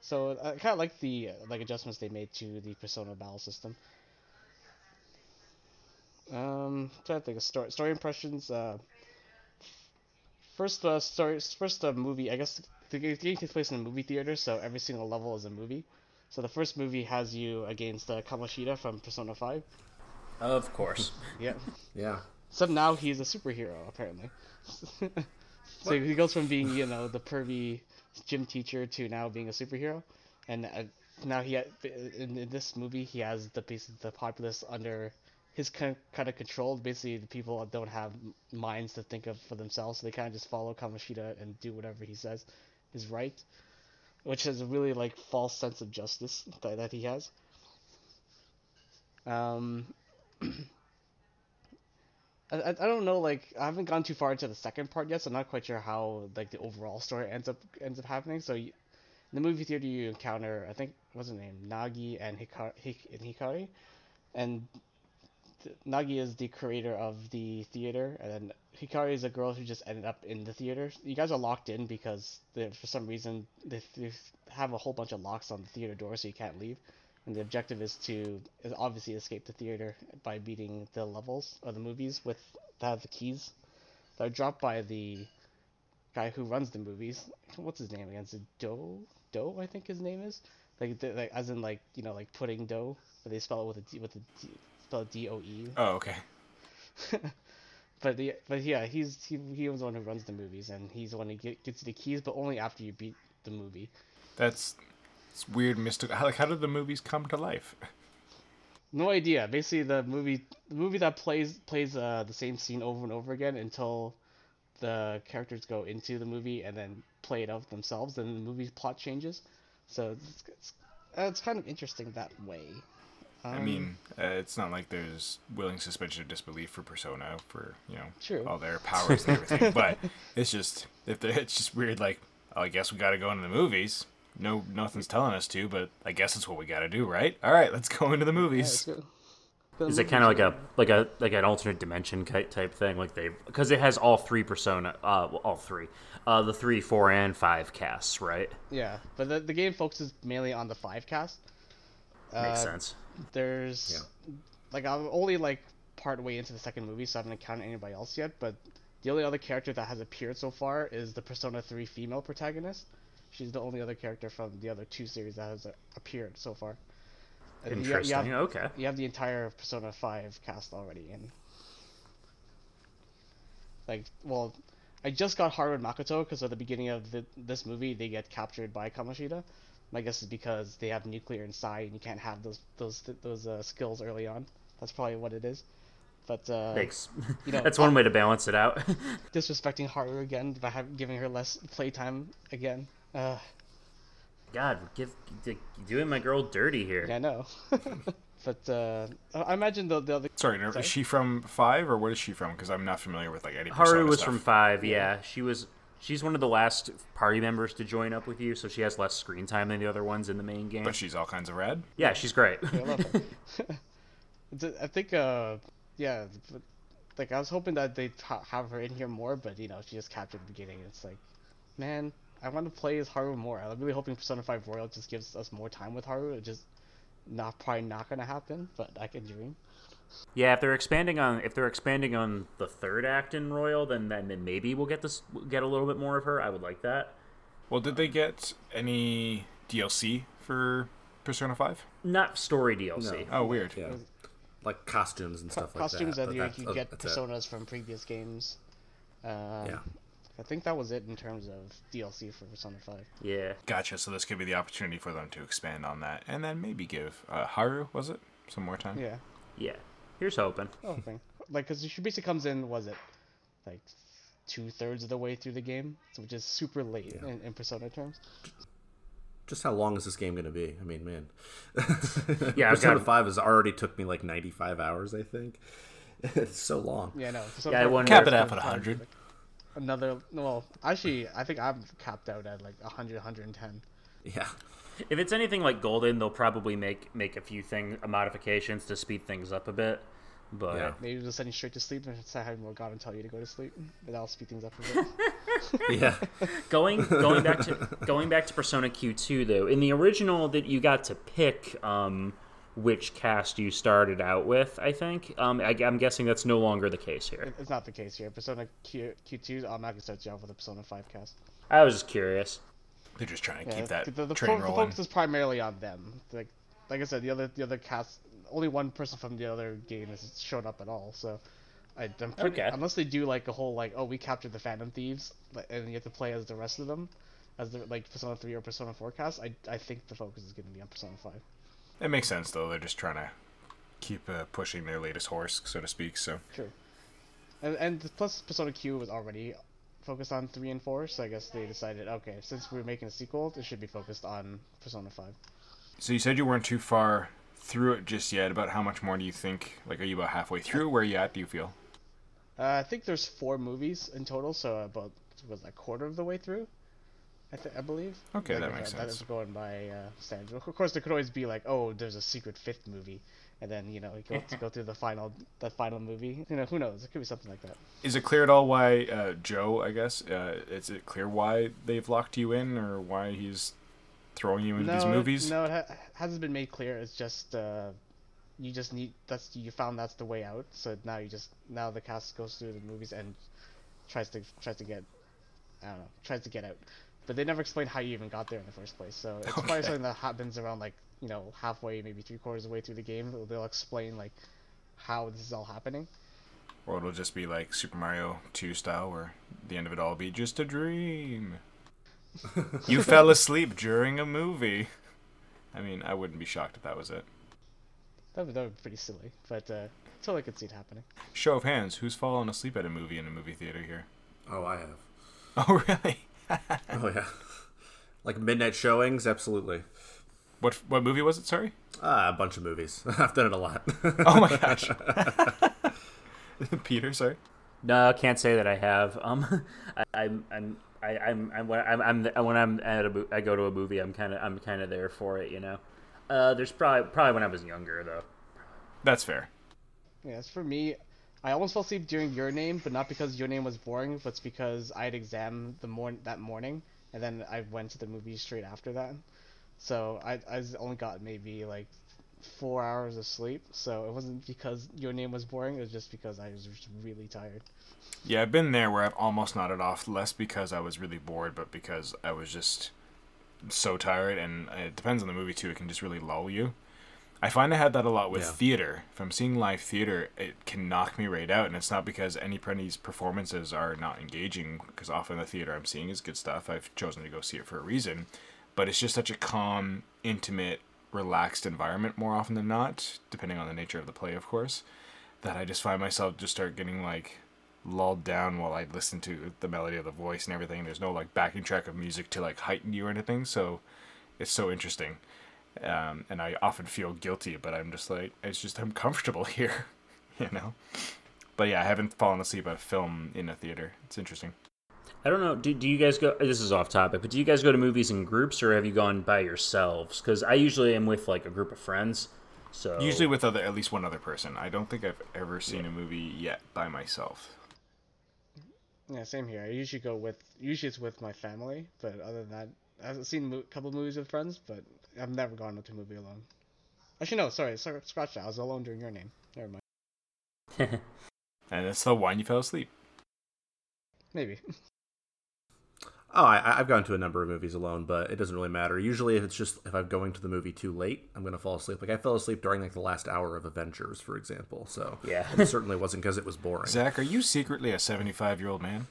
So I kind of like the like adjustments they made to the Persona battle system. Um, trying to think of story story impressions. Uh, first uh, story first uh, movie. I guess the game takes place in a movie theater, so every single level is a movie. So the first movie has you against uh, Kamoshida from Persona Five. Of course. Yeah. Yeah. Except now he's a superhero, apparently. so he goes from being, you know, the pervy gym teacher to now being a superhero, and uh, now he ha- in, in this movie he has the the populace under his kind kind of control. Basically, the people don't have minds to think of for themselves, so they kind of just follow Kamoshida and do whatever he says is right, which is a really like false sense of justice that, that he has. Um, I, I don't know like I haven't gone too far into the second part yet, so I'm not quite sure how like the overall story ends up ends up happening. So you, in the movie theater you encounter I think what's her name Nagi and Hikari, Hik- and Hikari, and th- Nagi is the creator of the theater, and then Hikari is a girl who just ended up in the theater. You guys are locked in because for some reason they, they have a whole bunch of locks on the theater door, so you can't leave. And the objective is to is obviously escape the theater by beating the levels or the movies with that have the keys that are dropped by the guy who runs the movies. What's his name again? Is it Doe? Doe, I think his name is. Like, the- like as in like you know like pudding dough, but they spell it with a D with a D, spell D O E. Oh, okay. But the but yeah, he's he he was the one who runs the movies, and he's the one who get, gets the keys, but only after you beat the movie. That's it's weird mystical. How, like, how did the movies come to life? No idea. Basically, the movie the movie that plays plays uh, the same scene over and over again until the characters go into the movie and then play it out themselves, and the movie plot changes. So it's it's, it's kind of interesting that way. Um, I mean, uh, it's not like there's willing suspension of disbelief for Persona for you know True. all their powers and everything, but it's just if it's just weird. Like, oh, I guess we got to go into the movies. No, nothing's telling us to, but I guess it's what we got to do, right? All right, let's go into the movies. it's good. The Is it kind of like a like a like an alternate dimension type thing? Like they because it has all three persona, uh, well, all three, uh, the three, four, and five casts, right? Yeah, but the, the game focuses mainly on the five cast. Makes Uh, sense. There's like I'm only like part way into the second movie, so I haven't encountered anybody else yet. But the only other character that has appeared so far is the Persona 3 female protagonist. She's the only other character from the other two series that has appeared so far. And you- Interesting. You have, okay. you have the entire Persona 5 cast already in. Like, well, I just got Haru and Makoto because at the beginning of the, this movie they get captured by Kamoshida. My guess is because they have nuclear inside and you can't have those those those uh, skills early on. That's probably what it is. But uh, Makes you know, that's one way to balance it out. disrespecting Haru again by have, giving her less playtime again. Uh, God, give you're doing my girl dirty here. yeah, I know. but uh, I imagine the the other Sorry, no, Sorry? is she from Five or what is she from? Because I'm not familiar with like any. Haru Persona was stuff. from five. Yeah, she was. She's one of the last party members to join up with you, so she has less screen time than the other ones in the main game. but she's all kinds of rad. yeah, she's great. I love her. D- I think, uh, yeah, but, like I was hoping that they'd ha- have her in here more, but you know, she just captured the beginning. It's like, man, I want to play as Haru more. I'm really hoping Persona 5 Royal just gives us more time with Haru. It's just not probably not gonna happen, but I can dream. Yeah, if they're expanding on if they're expanding on the third act in Royal, then then, then maybe we'll get this get a little bit more of her. I would like that. Well, did they get any DLC for Persona Five? Not story DLC. Oh, weird. Yeah, like costumes and stuff Costumes like that. that but you, that's- you oh, get that's it. personas from previous games. Um, Yeah. I think that was it in terms of DLC for Persona 5. Yeah. Gotcha. So this could be the opportunity for them to expand on that, and then maybe give uh, Haru was it some more time? Yeah. Yeah. Here's hoping. Oh, thing. Like, because she basically comes in, was it, like, two thirds of the way through the game, so which is super late Yeah. in, in Persona terms. Just how long is this game going to be? I mean, man. Yeah, I've Persona got- Five has already took me like ninety five hours. I think it's so long. Yeah, no. Yeah, I 5 wonder Cap it if- at 100. Another, well, actually, I think I'm capped out at like 100, 110. Yeah, If it's anything like Golden, they'll probably make make a few thing modifications to speed things up a bit. But Yeah. Maybe just send you straight to sleep and instead having Morgana tell you to go to sleep. But that'll speed things up a bit. yeah. going going back to going back to Persona Q2 though, in the original that you got to pick um, which cast you started out with, I think. Um, I, am guessing that's no longer the case here. it's not the case here. Persona Q, Q2 automatically starts you off with a Persona 5 cast. I was just curious. They're just trying to Yeah, keep that the, the, train fo- the rolling. focus is primarily on them. Like, like I said, the other the other cast, only one person from the other game has shown up at all. So, I, I'm pretty, Okay. unless they do like a whole like, oh, we captured the Phantom Thieves, and you have to play as the rest of them, as the like Persona 3 or Persona 4 cast. I I think the focus is going to be on Persona 5. It makes sense though. They're just trying to keep uh, pushing their latest horse, so to speak. So True. And and plus Persona Q was already focused on three and four, so I guess they decided, okay, since we're making a sequel, it should be focused on Persona Five. So you said you weren't too far through it just yet. About how much more do you think? Like, are you about halfway through? Where are you at? Do you feel? Uh, I think there's four movies in total, so about was a quarter of the way through. I th- I believe. Okay, that makes That sense. is going by uh, standard. Of course, there could always be like, oh, there's a secret fifth movie, and then you know you go to go through the final the final movie. You know, who knows? It could be something like that. Is it clear at all why uh, Joe? I guess uh, is it clear why they've locked you in, or why he's throwing you into these movies? No, it ha- hasn't been made clear. It's just uh, you just need that's you found that's the way out. So now you just now the cast goes through the movies and tries to tries to get I don't know tries to get out, but they never explain how you even got there in the first place. So it's Okay. probably something that happens around like you know halfway, maybe three quarters of the way through the game. They'll, they'll explain like how this is all happening. Or it'll just be like Super Mario 2 style, where the end of it all be just a dream. you fell asleep during a movie. I mean, I wouldn't be shocked if that was it. That would, that would be pretty silly, but uh, totally could see it happening. Show of hands, who's fallen asleep at a movie in a movie theater here? Oh, I have. Oh, really? Oh yeah. Like midnight showings, absolutely. What what movie was it? Sorry. Ah, a bunch of movies. I've done it a lot. Oh my gosh. Peter, sorry. No, I can't say that I have. Um, I, I'm I'm I, I'm I'm when I'm, I'm when I'm at a mo- I go to a movie. I'm kind of I'm kind of there for it. You know. Uh, there's probably probably when I was younger though. That's fair. Yeah, as for me, I almost fell asleep during your name, but not because your name was boring, but it's because I had exam the morn that morning, and then I went to the movie straight after that. So I I only got maybe like four hours of sleep. So it wasn't because your name was boring. It was just because I was really tired. Yeah, I've been there where I've almost nodded off, less because I was really bored, but because I was just so tired. And it depends on the movie too; it can just really lull you. I find I had that a lot with Yeah. theater. If I'm seeing live theater, it can knock me right out, and it's not because any Penny's performances are not engaging. Because often the theater I'm seeing is good stuff. I've chosen to go see it for a reason, but it's just such a calm, intimate, relaxed environment more often than not, depending on the nature of the play, of course. That I just find myself just start getting like lulled down while I listen to the melody of the voice and everything. There's no like backing track of music to like heighten you or anything, so it's so interesting. Um, and I often feel guilty, but I'm just like it's just I'm comfortable here, you know. But yeah, I haven't fallen asleep at a film in a theater. It's interesting. I don't know. Do, do you guys go? This is off topic, but do you guys go to movies in groups or have you gone by yourselves? Because I usually am with like a group of friends. So Usually with other at least one other person. I don't think I've ever seen a movie yet by myself. Yeah, same here. I usually go with usually it's with my family, but other than that, I've seen a couple movies with friends, but I've never gone to a movie alone. Actually, no, sorry, sorry, scratch that. I was alone during your name. Never mind. And it's the one you fell asleep. Maybe. Oh, I, I've gone to a number of movies alone, but it doesn't really matter. Usually, if it's just if I'm going to the movie too late, I'm going to fall asleep. Like I fell asleep during like the last hour of Avengers, for example. So Yeah. it certainly wasn't because it was boring. Zach, are you secretly a 75 year old man?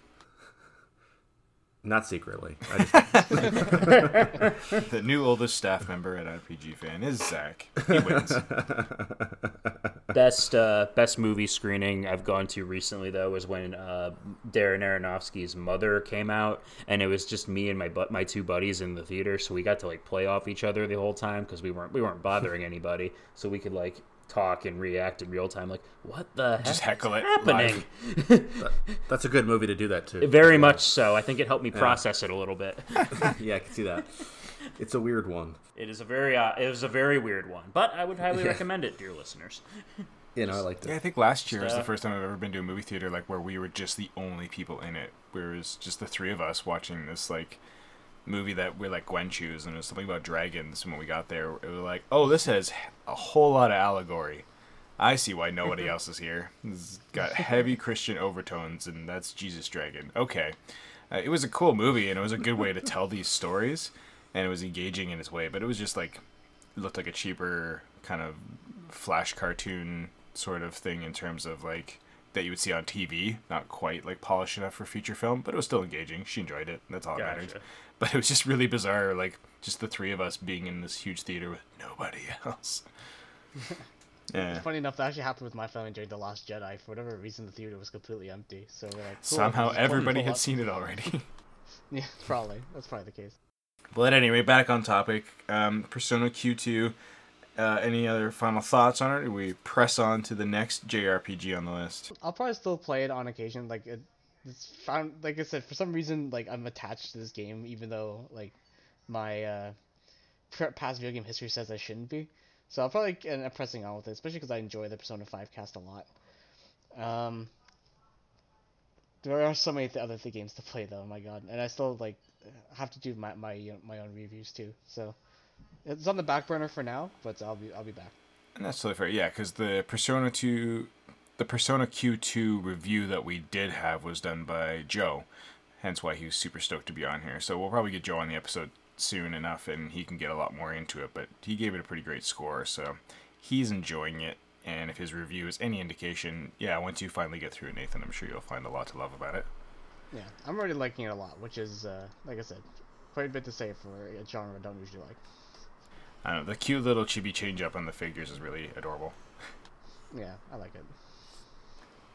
Not secretly. I just, The new oldest staff member at RPG Fan is Zach. He wins. Best uh, best movie screening I've gone to recently though was when uh, Darren Aronofsky's Mother came out, and it was just me and my bu- my two buddies in the theater, so we got to like play off each other the whole time because we weren't we weren't bothering anybody, so we could like talk and react in real time. Like, what the heck Just heckle it is happening? live. that's a good movie to do that too. Very much so. I think it helped me process it a little bit. yeah, I can see that. It's a weird one. It is a very uh, it was a very weird one, but I would highly recommend it, dear listeners. You know, I liked it. Yeah, I think last year was the first time I've ever been to a movie theater like where we were just the only people in it. Whereas just the three of us watching this like movie that we're like Gwen choose and it was something about dragons. And when we got there, it was like, oh, this has a whole lot of allegory. I see why nobody else is here. It's got heavy Christian overtones, and that's Jesus Dragon. Okay, uh, it was a cool movie, and it was a good way to tell these stories, and it was engaging in its way. But it was just like it looked like a cheaper kind of flash cartoon sort of thing in terms of like that you would see on TV. Not quite like polished enough for feature film, but it was still engaging. She enjoyed it. That's all that Gotcha. matters. But it was just really bizarre, like just the three of us being in this huge theater with nobody else. yeah. Funny enough, that actually happened with my family during The Last Jedi. For whatever reason, the theater was completely empty. So we're like, cool, Somehow everybody had up. seen it already. Yeah, probably. That's probably the case. But anyway, back on topic. Um, Persona Q2. Uh, any other final thoughts on it? Or we press on to the next JRPG on the list. I'll probably still play it on occasion. Like it, it's found. Like I said, for some reason, like I'm attached to this game, even though like my uh, past video game history says I shouldn't be. So I'll probably end up pressing on with it, especially because I enjoy the Persona 5 cast a lot. Um, there are so many th- other th- games to play though. My God, and I still like have to do my my you know, my own reviews too. So it's on the back burner for now, but I'll be I'll be back. And that's totally fair. Yeah, because the Persona 2, the Persona Q2 review that we did have was done by Joe. Hence why he was super stoked to be on here. So we'll probably get Joe on the episode soon enough, and he can get a lot more into it. But he gave it a pretty great score, so he's enjoying it. And if his review is any indication, yeah, once you finally get through it, Nathan, I'm sure you'll find a lot to love about it. Yeah, I'm already liking it a lot, which is, uh, like I said, quite a bit to say for a genre I don't usually like. I know, the cute little chibi change up on the figures is really adorable. Yeah, I like it.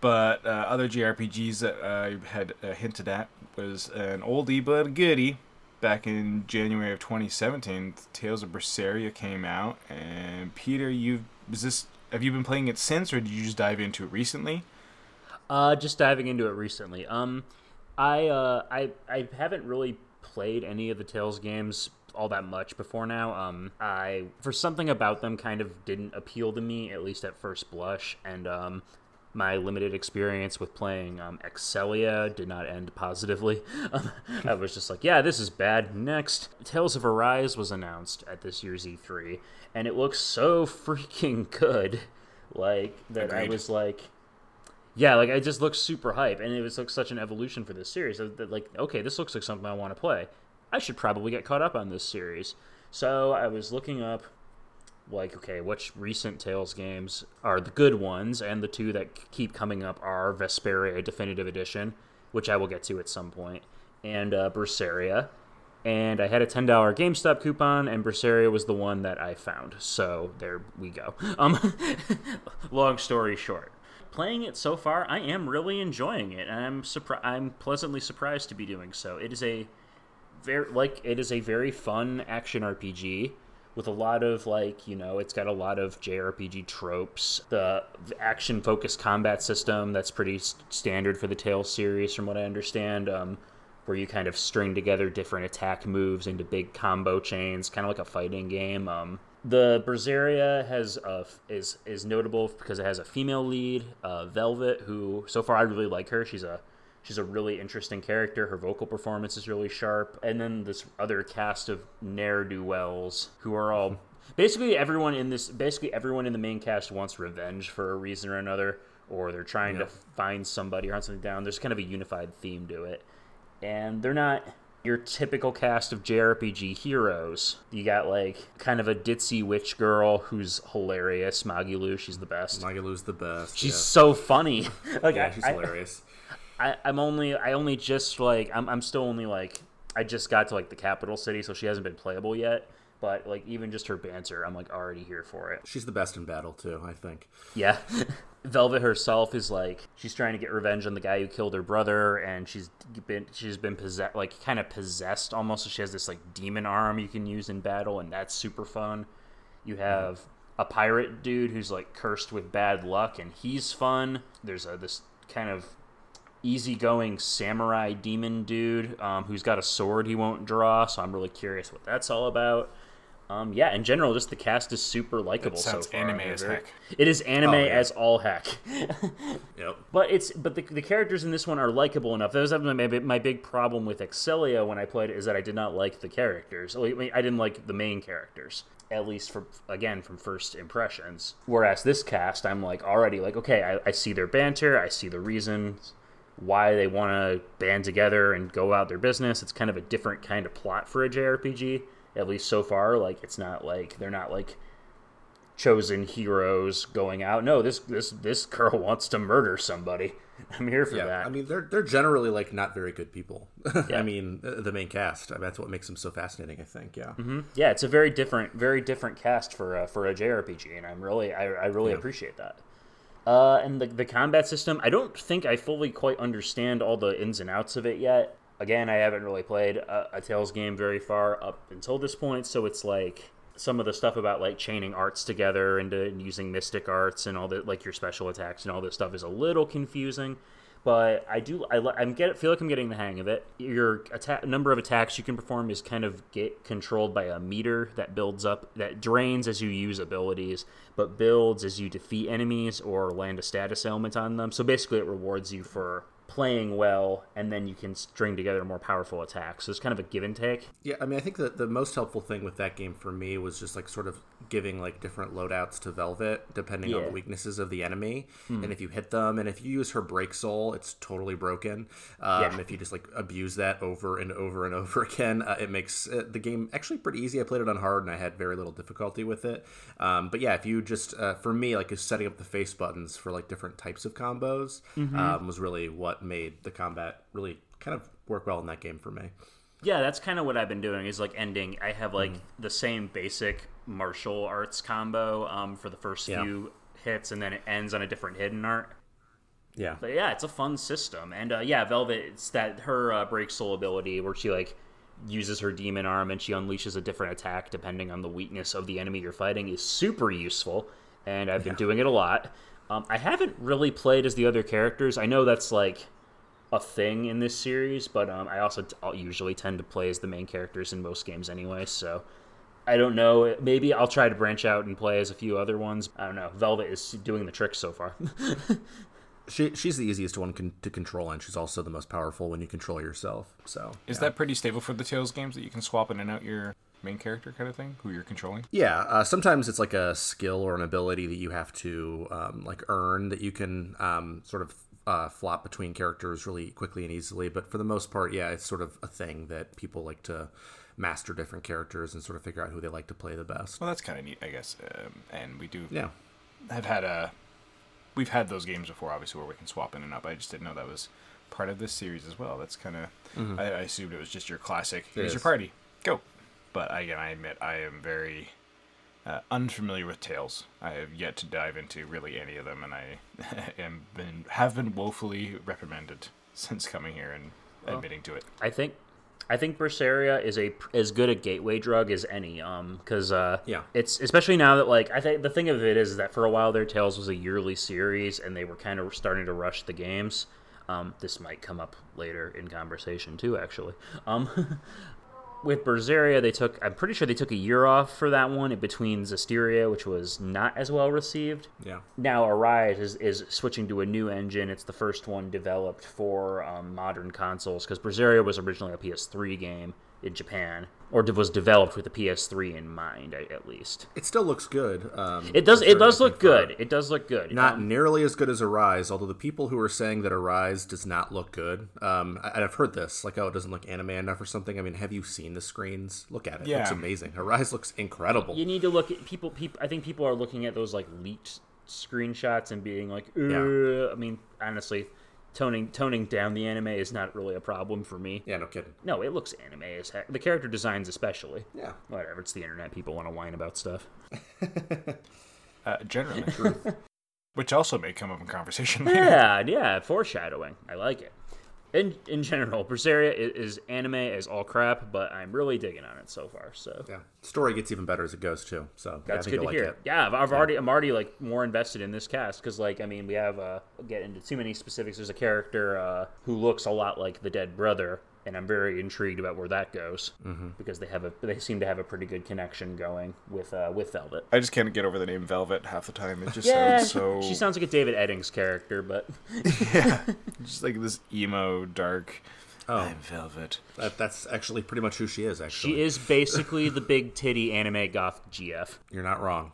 But uh, other JRPGs that I had uh, hinted at was an oldie but a goodie. Back in January of 2017, Tales of Berseria came out, and Peter, you is this? Have you been playing it since, or did you just dive into it recently? Uh, just diving into it recently. Um, I uh, I I haven't really played any of the Tales games all that much before now. Um, I for something about them kind of didn't appeal to me at least at first blush, and um, my limited experience with playing um, Xillia did not end positively. Um, I was just like, yeah, this is bad. Next, Tales of Arise was announced at this year's E3, and it looks so freaking good. Like that, I was like, yeah, like it just looks super hype, and it was like such an evolution for this series. That, that, like, okay, this looks like something I want to play. I should probably get caught up on this series. So I was looking up, like, okay, which recent Tales games are the good ones, and the two that keep coming up are Vesperia Definitive Edition, which I will get to at some point, and uh, Berseria. And I had a ten dollar GameStop coupon, and Berseria was the one that I found. So there we go. Um, long story short, playing it so far, I am really enjoying it, and I'm surpri- I'm pleasantly surprised to be doing so. It is a very like it is a very fun action RPG with a lot of like you know it's got a lot of JRPG tropes. The, action focused combat system that's pretty s- standard for the Tales series, from what I understand. Um, where you kind of string together different attack moves into big combo chains, kind of like a fighting game. Um, the Berseria has is is notable because it has a female lead, uh, Velvet, who so far I really like her. She's a she's a really interesting character. Her vocal performance is really sharp, and then this other cast of ne'er do wells who are all basically everyone in this basically everyone in the main cast wants revenge for a reason or another, or they're trying Yeah. to find somebody or hunt something down. There's kind of a unified theme to it and they're not your typical cast of JRPG heroes. You got like kind of a ditzy witch girl who's hilarious, Magilou. She's the best. Magilou's the best. She's yeah. so funny. like yeah, she's I- hilarious. I, I'm only I only just like I'm I'm still only like I just got to like the capital city, so she hasn't been playable yet. But like even just her banter, I'm like already here for it. She's the best in battle too. I think. Yeah. Velvet herself is like she's trying to get revenge on the guy who killed her brother, and she's been she's been possessed like kind of possessed almost. So she has this like demon arm you can use in battle, and that's super fun. You mm-hmm. have a pirate dude who's like cursed with bad luck, and he's fun. There's a this kind of easygoing samurai demon dude um, who's got a sword he won't draw. So I'm really curious what that's all about. Um, yeah, in general, just the cast is super likable. So far. anime as heck. It is anime Oh, yeah. as all heck. Yep. But it's but the, the characters in this one are likable enough. That was my, big- my big problem with Xillia when I played it is that I did not like the characters. I mean, I didn't like the main characters, at least for again from first impressions. Whereas this cast, I'm like already like okay, I, I see their banter, I see the reasons why they want to band together and go out their business. It's kind of a different kind of plot for a JRPG, at least so far. Like it's not like they're not like chosen heroes going out. No, this this this girl wants to murder somebody. I'm here for Yeah, that. I mean they're they're generally like not very good people. Yeah. I mean uh, the main cast. I mean, that's what makes them so fascinating. I think. Yeah. yeah, it's a very different, very different cast for uh, for a JRPG, and I'm really, I, I really Yeah. appreciate that. Uh, and the the combat system, I don't think I fully quite understand all the ins and outs of it yet. Again, I haven't really played a, a Tales game very far up until this point, so it's like some of the stuff about like chaining arts together and, uh, and using mystic arts and all that, like your special attacks and all this stuff, is a little confusing. But I do, I, I'm get feel like I'm getting the hang of it. Your number of attacks you can perform is kind of get controlled by a meter that builds up, that drains as you use abilities, but builds as you defeat enemies or land a status element on them. So basically, it rewards you for playing well, and then you can string together more powerful attacks. So it's kind of a give and take. Yeah, I mean, I think that the most helpful thing with that game for me was just like sort of giving like different loadouts to Velvet depending on the weaknesses of the enemy, and if you hit them, and if you use her break soul, it's totally broken. Um, Yeah. If you just like abuse that over and over and over again, uh, it makes uh, the game actually pretty easy. I played it on hard, and I had very little difficulty with it. Um, but yeah, if you just uh, for me like is setting up the face buttons for like different types of combos um, was really what made the combat really kind of work well in that game for me. Yeah, that's kind of what I've been doing. Is like ending. I have like the same basic martial arts combo um, for the first Yeah. few hits, and then it ends on a different hidden art. Yeah. But yeah, it's a fun system, and uh, yeah, Velvet. It's that her uh, break soul ability where she like uses her demon arm and she unleashes a different attack depending on the weakness of the enemy you're fighting is super useful, and I've been doing it a lot. Um, I haven't really played as the other characters. I know that's like a thing in this series, but um, I also t- I'll usually tend to play as the main characters in most games anyway. So I don't know. Maybe I'll try to branch out and play as a few other ones. I don't know. Velvet is doing the trick so far. She, she's the easiest one con- to control, and she's also the most powerful when you control yourself. So Is yeah. that pretty stable for the Tales games that you can swap in and out your main character kind of thing, who you're controlling? Yeah, uh, sometimes it's like a skill or an ability that you have to um, like earn that you can um, sort of uh, flop between characters really quickly and easily. But for the most part, yeah, it's sort of a thing that people like to master different characters and sort of figure out who they like to play the best. Well, that's kind of neat, I guess. Um, and we do Yeah, have had a. We've had those games before, obviously, where we can swap in and out. But I just didn't know that was part of this series as well. That's kind of. I, I assumed it was just your classic. Here's your party, go. But again, I admit I am very uh, unfamiliar with Tales. I have yet to dive into really any of them, and I am been have been woefully reprimanded since coming here and admitting to it. I think I think Berseria is a as good a gateway drug as any. Um, because uh, Yeah. it's especially now that like I think the thing of it is that for a while their Tales was a yearly series and they were kind of starting to rush the games. Um, this might come up later in conversation too, actually. Um. With Berseria, they took. I'm pretty sure they took a year off for that one in between Zestiria, which was not as well received, yeah, now Arise is, is switching to a new engine. It's the first one developed for um, modern consoles because Berseria was originally a PS3 game in Japan. Or was developed with the PS3 in mind, at least. It still looks good. Um, It does. It does look good. It does look good. Not Um, nearly as good as Arise, although the people who are saying that Arise does not look good, um, I, I've heard this, like, oh, it doesn't look anime enough or something. I mean, have you seen the screens? Look at it. It looks Yeah. amazing. Arise looks incredible. you need to look at people. People. I think people are looking at those like leaked screenshots and being like, Yeah. I mean, honestly, toning toning down the anime is not really a problem for me. Yeah, no kidding. No, it looks anime as heck. The character designs, especially. Yeah. Whatever. It's the internet. People want to whine about stuff. Uh, generally. True. Which also may come up in conversation later. Yeah, yeah. Foreshadowing. I like it. In in general, Berseria is, is anime as all crap, but I'm really digging on it so far. So Yeah. Story gets even better as it goes, too. So, yeah, I That's think good to you'll hear. like it. Yeah, I've, I've already, I'm already like more invested in this cast because, like, I mean, we have uh, get into too many specifics. There's a character uh, who looks a lot like the dead brother, and I'm very intrigued about where that goes Mm-hmm. because they have a, they seem to have a pretty good connection going with uh, with Velvet. I just can't get over the name Velvet half the time. It just Yeah, sounds so. she sounds like a David Eddings character, but yeah, just like this emo, dark. Oh, I'm Velvet. that, that's actually pretty much who she is, actually. she is basically the big titty anime goth GF. You're not wrong.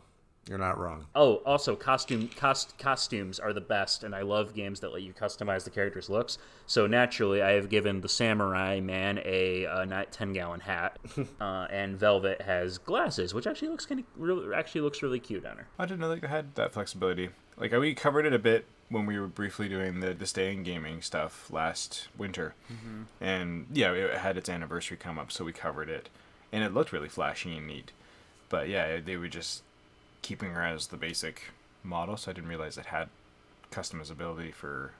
You're not wrong. Oh, also costume cost, costumes are the best, and I love games that let you customize the character's looks. So naturally, I have given the samurai man a, uh not ten gallon hat, uh, and Velvet has glasses, which actually looks kind of really actually looks really cute on her. I didn't know they had that flexibility. Like we covered it a bit when we were briefly doing the the stay in gaming stuff last winter, and yeah, it had its anniversary come up, so we covered it, and it looked really flashy and neat. But yeah, they were just keeping her as the basic model, so I didn't realize it had customizability for.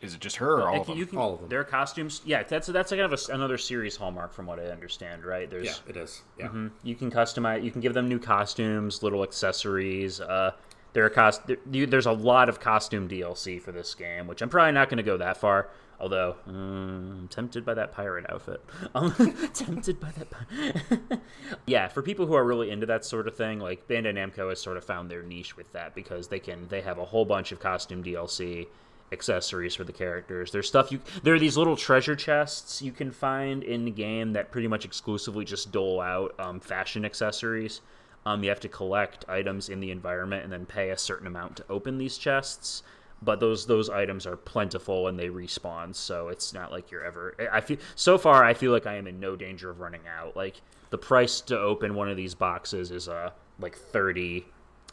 Is it just her or all And of them? you can, All of them. Their costumes, yeah, that's that's kind of a s another series hallmark from what I understand, right? There's Yeah, it is. Yeah. Mhm. You can customize. You can give them new costumes, little accessories. Uh, there are cost. There, you, there's a lot of costume DLC for this game, which I'm probably not going to go that far. Although mm, I'm tempted by that pirate outfit. Um, tempted by that. pi- yeah, for people who are really into that sort of thing, like Bandai Namco has sort of found their niche with that because they can they have a whole bunch of costume DLC accessories for the characters. There's stuff you there are these little treasure chests you can find in the game that pretty much exclusively just dole out um, fashion accessories. Um, you have to collect items in the environment and then pay a certain amount to open these chests. But those those items are plentiful and they respawn, so it's not like you're ever. I feel so far. I feel like I am in no danger of running out. Like the price to open one of these boxes is uh like thirty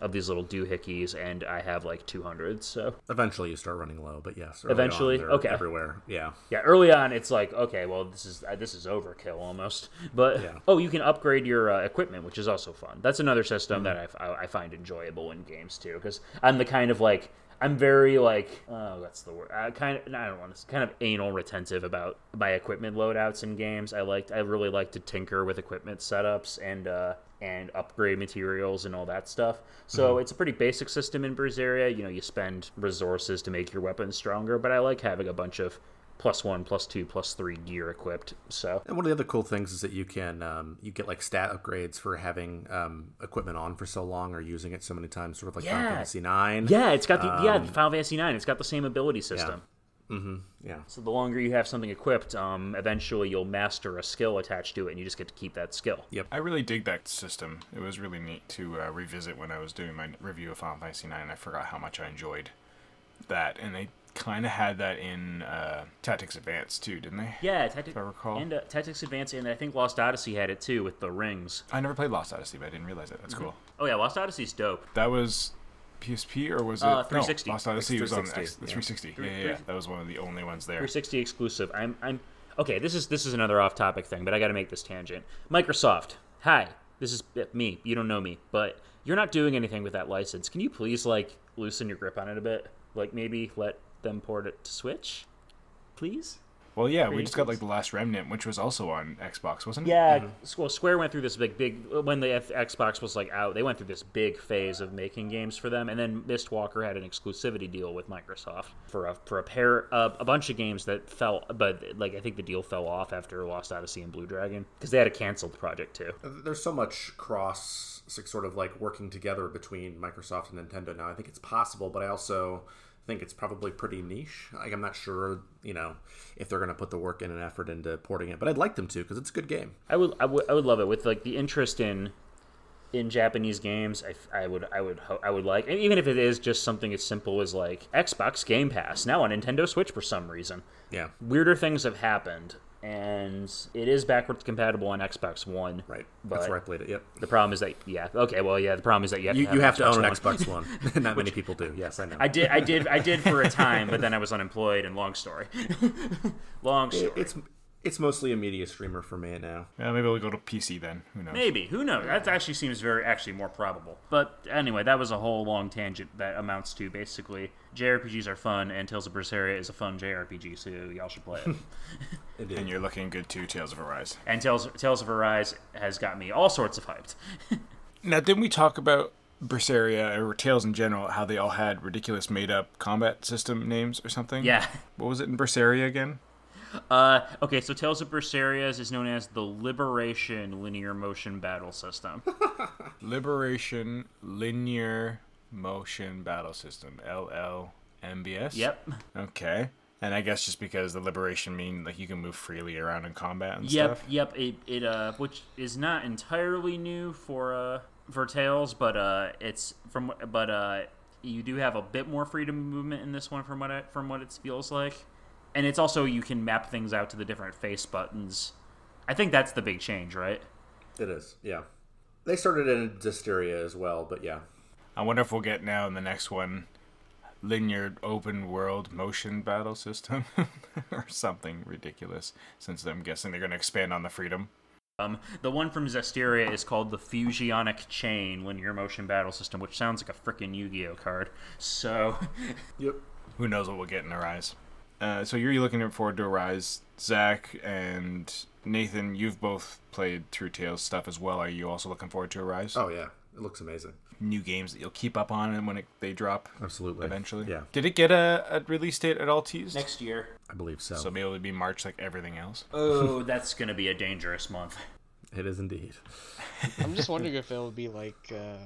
of these little doohickeys, and I have like two hundred. So Eventually, you start running low, but yes. Eventually? on, Okay. Everywhere. Yeah. Yeah, early on it's like okay, well this is uh, this is overkill almost. But Yeah. oh, you can upgrade your uh, equipment, which is also fun. That's another system Mm-hmm. that I I, I find enjoyable in games too, because I'm the kind of like I'm very like oh that's the word. I kind of I don't want to kind of anal retentive about my equipment loadouts in games. I liked I really like to tinker with equipment setups and uh and upgrade materials and all that stuff. So Mm-hmm. it's a pretty basic system in Berseria. You know, you spend resources to make your weapons stronger, but I like having a bunch of plus one, plus two, plus three gear equipped. So And one of the other cool things is that you can um, you get like stat upgrades for having um, equipment on for so long or using it so many times, sort of like Final Yeah. Fantasy Nine. yeah, it's got the yeah Um, Final Fantasy Nine. It's got the same ability system. yeah. So the longer you have something equipped, um, eventually you'll master a skill attached to it, and you just get to keep that skill. Yep. I really dig that system. It was really neat to uh, revisit when I was doing my review of Final Fantasy IX. And I forgot how much I enjoyed that, and they kind of had that in uh, Tactics Advance too, didn't they? Yeah, Tactics If I recall. and uh, Tactics Advance, and I think Lost Odyssey had it too with the rings. I never played Lost Odyssey, but I didn't realize it. That's cool. Oh yeah, Lost Odyssey's dope. That was PSP or was it Uh, 360. No, Lost Odyssey was on It's X, the 360, 360. Yeah, yeah, yeah. That was one of the only ones there. 360 exclusive. I'm I'm okay. This is this is another off-topic thing, but I got to make this tangent. Microsoft, hi. This is uh, me. You don't know me, but you're not doing anything with that license. Can you please like loosen your grip on it a bit? Like maybe let them port it to Switch, please. Well, yeah, we just got like the Last Remnant, which was also on Xbox, wasn't it? Yeah. Well, Square went through this big, big when the F- Xbox was like out. They went through this big phase of making games for them, and then Mistwalker had an exclusivity deal with Microsoft for a for a pair uh, a bunch of games that fell. But like I think the deal fell off after Lost Odyssey and Blue Dragon because they had a canceled project too. There's so much cross sort of like working together between Microsoft and Nintendo now. I think it's possible, but I also think it's probably pretty niche. Like I'm not sure, you know, if they're going to put the work in and effort into porting it, but I'd like them to because it's a good game. I would, I would I would love it with like the interest in in Japanese games. I, I would I would I would like and even if it is just something as simple as like Xbox Game Pass now on Nintendo Switch for some reason. Yeah, Weirder things have happened and it is backwards compatible on Xbox One. right. That's where I played it. Yep. The problem is that yeah okay well yeah the problem is that you have You, to have you have to own an. Xbox One. not many people do. Yes, I know. I did, I did, I did for a time, but then I was unemployed. And long story, long story. it's it's mostly a media streamer for me now. Yeah, maybe we'll go to PC then. Who knows? Maybe who knows? That actually seems very actually more probable. But anyway, that was a whole long tangent that amounts to basically JRPGs are fun, and Tales of Berseria is a fun JRPG, so y'all should play it. Indeed. And you're looking good too, Tales of Arise. and Tales Tales of Arise has got me all sorts of hyped. Now, didn't we talk about Berseria or Tales in general? How they all had ridiculous made-up combat system names or something? yeah. What was it in Berseria again? Uh, okay, so Tales of Berseria is known as the Liberation Linear Motion Battle System. Liberation Linear Motion Battle System. LLMBS. yep. Okay. And I guess just because the liberation mean like you can move freely around in combat and Yep, stuff. yep. Yep. It, it uh, which is not entirely new for uh for Tales, but uh, it's from but uh, you do have a bit more freedom of movement in this one from what it, from what it feels like, and it's also you can map things out to the different face buttons. I think that's the big change, right? It is. Yeah. They started in Zestiria as well, but yeah. I wonder if we'll get now in the next one linear open world motion battle system or something ridiculous since I'm guessing they're going to expand on the freedom. Um, the one from Zestiria is called the Fusionic Chain Linear Motion Battle System, which sounds like a freaking Yu-Gi-Oh card. So, Yep. Who knows what we'll get in Arise. Uh, so you're looking forward to Arise. Zach and Nathan, you've both played True Tales stuff as well. Are you also looking forward to Arise? Oh yeah. It looks amazing. New games that you'll keep up on and when it, they drop Absolutely. eventually? Yeah. Did it get a, a release date at all teased? next year. I believe so. So maybe it'll be March like everything else. Oh, that's gonna be a dangerous month. It is indeed. I'm just wondering if it'll be like uh,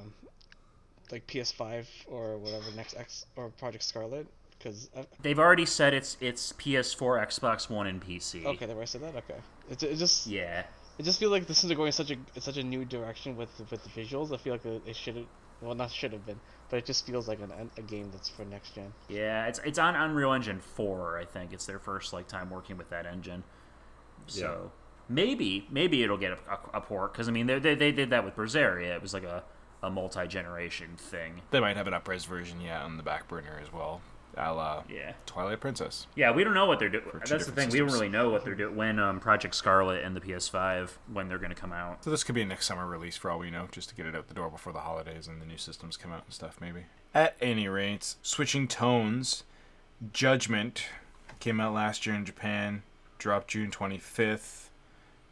like PS5 or whatever next X or Project Scarlett because uh, They've already said it's it's PS4, Xbox One, and PC. okay, the already said that okay. It, it just Yeah. it just feels like this is going such a in such a new direction with with the visuals. I feel like it, it should have well not should have been, but it just feels like an, a game that's for next gen. Yeah, it's it's on Unreal Engine 4, I think. It's their first like time working with that engine. So maybe maybe it'll get a, a, a port because I mean they, they they did that with Berseria. It was like a a multi generation thing. They might have an upres version, yeah, on the back burner as well. A la Yeah. Twilight Princess. Yeah, we don't know what they're doing. That's the thing. We don't really know what they're doing when um, Project Scarlett and the PS5 when they're going to come out. So this could be a next summer release for all we know, just to get it out the door before the holidays and the new systems come out and stuff, maybe. At any rate, switching tones, Judgment came out last year in Japan, dropped June 25th,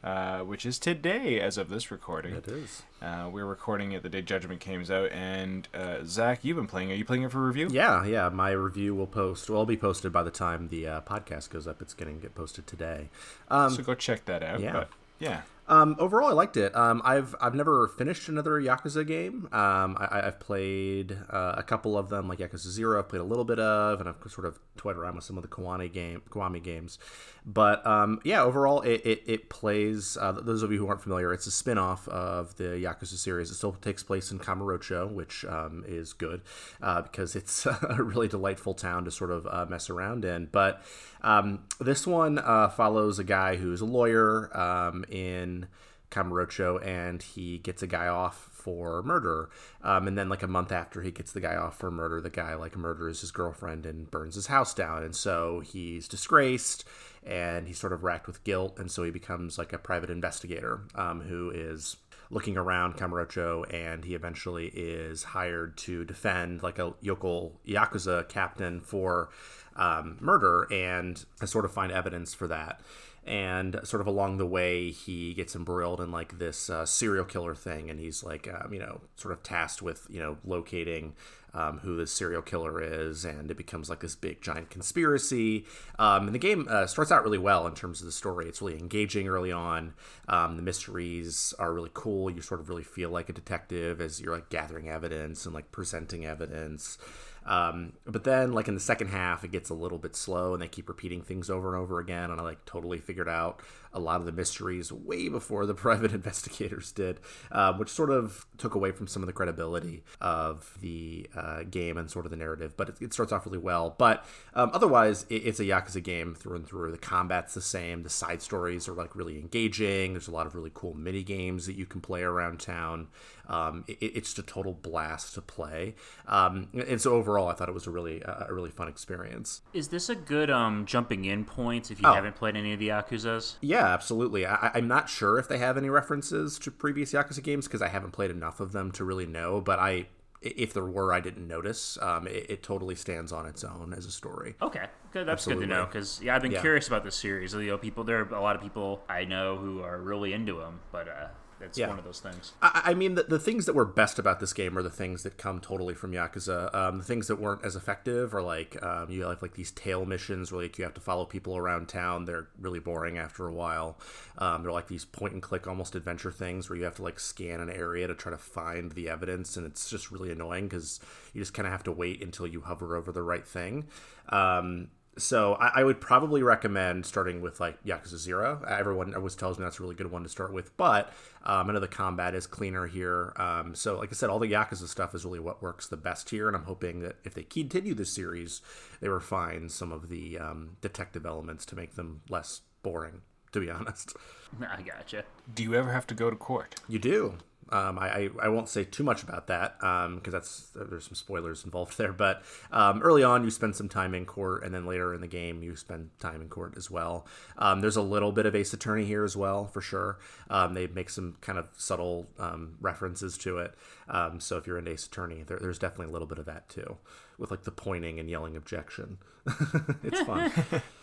uh, which is today as of this recording. It is. Uh, we're recording it the day Judgment came out, and uh, Zach, you've been playing. Are you playing it for review? Yeah, yeah. My review will post. Will be posted by the time the uh, podcast goes up. It's going to get posted today. Um, So go check that out. Yeah. But yeah, Um, overall, I liked it. Um, I've I've never finished another Yakuza game. Um, I, I've played uh, a couple of them, like Yakuza Zero. I've played a little bit of, and I've sort of toyed around with some of the Kiwami game Kiwami games. But um, yeah, overall, it it, it plays. Uh, those of you who aren't familiar, it's a spin off of the Yakuza series. It still takes place in Kamurocho, which um, is good uh, because it's a really delightful town to sort of uh, mess around in. But um, this one uh, follows a guy who's a lawyer um, in Kamurocho, and he gets a guy off for murder. Um, and then, like a month after he gets the guy off for murder, the guy like murders his girlfriend and burns his house down. And so he's disgraced, and he's sort of racked with guilt, and so he becomes like a private investigator um, who is looking around Kamurocho, and he eventually is hired to defend like a yokel yakuza captain for um, murder, and sort of find evidence for that. And sort of along the way, he gets embroiled in like this uh, serial killer thing, and he's like, um, you know, sort of tasked with you know locating um, who this serial killer is, and it becomes like this big giant conspiracy. Um, and the game uh, starts out really well in terms of the story. It's really engaging early on. Um, the mysteries are really cool. You sort of really feel like a detective as you're like gathering evidence and like presenting evidence. Um, but then, like in the second half, it gets a little bit slow, and they keep repeating things over and over again. And I like totally figured out a lot of the mysteries way before the private investigators did, um, which sort of took away from some of the credibility of the uh, game and sort of the narrative. But it, it starts off really well. But um, otherwise, it, it's a Yakuza game through and through. The combat's the same. The side stories are like really engaging. There's a lot of really cool mini games that you can play around town. Um, it, it's just a total blast to play. Um, and so overall, I thought it was a really uh, a really fun experience. Is this a good um, jumping in point if you Oh. haven't played any of the Yakuzas? Yeah, absolutely. I, I'm not sure if they have any references to previous Yakuza games because I haven't played enough of them to really know. But I, if there were, I didn't notice. Um, it, it totally stands on its own as a story. Okay, good. That's good to know because yeah, I've been Yeah. curious about this series. You know, people there are a lot of people I know who are really into them, but uh, it's Yeah. one of those things. I, I mean, the, the things that were best about this game are the things that come totally from Yakuza. Um, the things that weren't as effective are like um, you have like these tail missions where like you have to follow people around town. They're really boring after a while. Um, they're like these point and click almost adventure things where you have to like scan an area to try to find the evidence, and it's just really annoying because you just kind of have to wait until you hover over the right thing. Um, so I, I would probably recommend starting with like Yakuza Zero. Everyone always tells me that's a really good one to start with, but um, I know the combat is cleaner here. Um, so like I said, all the Yakuza stuff is really what works the best here, and I'm hoping that if they continue this series, they refine some of the um, detective elements to make them less boring. To be honest, I gotcha. Do you ever have to go to court? you do. Um, I, I, won't say too much about that because that's there's some spoilers involved there. But um, early on, you spend some time in court, and then later in the game, you spend time in court as well. Um, there's a little bit of Ace Attorney here as well, for sure. Um, they make some kind of subtle um, references to it. Um, so if you're into Ace Attorney, there, there's definitely a little bit of that too, with like the pointing and yelling objection. it's fun.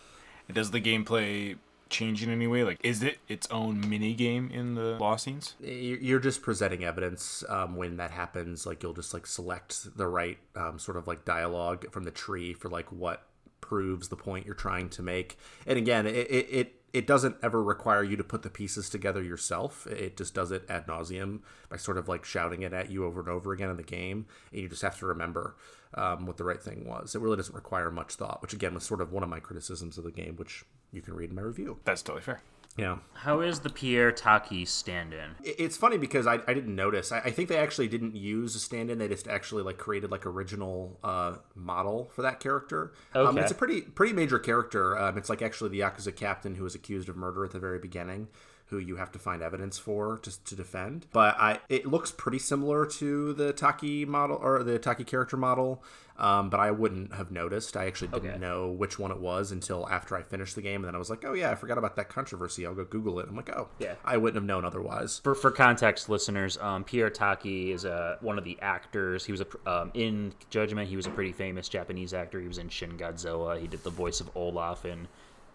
Does the gameplay change in any way? Like, is it its own mini game in the law scenes? You- you're just presenting evidence um, when that happens. Like you'll just like select the right um, sort of like dialogue from the tree for like what proves the point you're trying to make. And again it, it, it it doesn't ever require you to put the pieces together yourself. It just does it ad nauseum by sort of like shouting it at you over and over again in the game. And you just have to remember um, what the right thing was. It really doesn't require much thought which again was sort of one of my criticisms of the game which you can read my review That's totally fair. yeah How is the Pierre Taki stand-in? it's funny because I, I didn't notice. I, I think they actually didn't use a stand-in. They just actually like created like original uh, model for that character. Um, Okay. it's a pretty pretty major character. Um, it's like actually the yakuza captain who was accused of murder at the very beginning, who you have to find evidence for just to defend. But I it looks pretty similar to the Taki model or the Taki character model. Um, but I wouldn't have noticed. I actually didn't Okay. know which one it was until after I finished the game, and then I was like, "Oh yeah, I forgot about that controversy. I'll go Google it." I'm like, "Oh, Yeah. I wouldn't have known otherwise." For, for context, listeners, um, Pierre Taki is uh, one of the actors. He was a, um, in Judgment. He was a pretty famous Japanese actor. He was in Shin Godzilla. He did the voice of Olaf in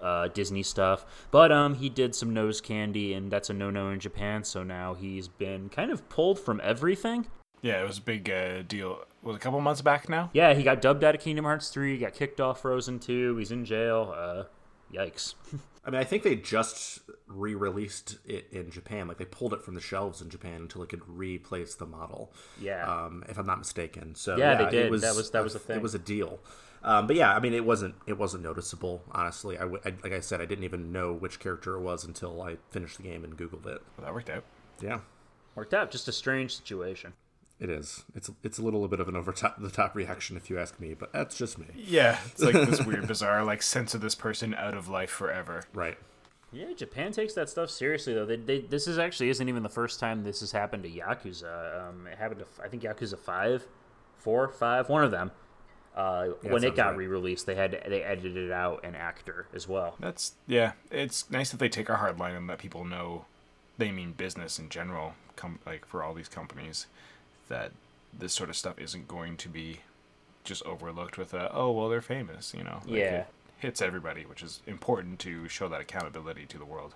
uh, Disney stuff. But um, he did some nose candy, and that's a no-no in Japan. So now he's been kind of pulled from everything. Yeah, it was a big uh, deal. Was a couple months back now? Yeah, he got dubbed out of Kingdom Hearts 3. He got kicked off Frozen 2. He's in jail. Uh, yikes. I mean, I think they just re-released it in Japan. Like they pulled it from the shelves in Japan until it could replace the model. Yeah. Um, if I'm not mistaken. So Yeah, they it did. That was- that was a, a thing. It was a deal. Um, but yeah, I mean, it wasn't it wasn't noticeable. Honestly, I, w- I- like I said, I didn't even know which character it was until I finished the game and Googled it. Well, that worked out. Yeah. Worked out. Just a strange situation. It is. It's it's a little bit of an over top the top reaction if you ask me, but that's just me. Yeah, it's like this weird, bizarre, like sense of this person out of life forever. Right. Yeah, Japan takes that stuff seriously though. They, they, this is actually isn't even the first time this has happened to Yakuza. Um, it happened to I think Yakuza five, four, five, one of them. Uh, when it got right. re-released, they had they edited out an actor as well. That's yeah. It's nice that they take a hard line and let people know they mean business in general. Com- like for all these companies, that this sort of stuff isn't going to be just overlooked with a oh well they're famous. You know. Like, Yeah. It hits everybody, which is important to show that accountability to the world.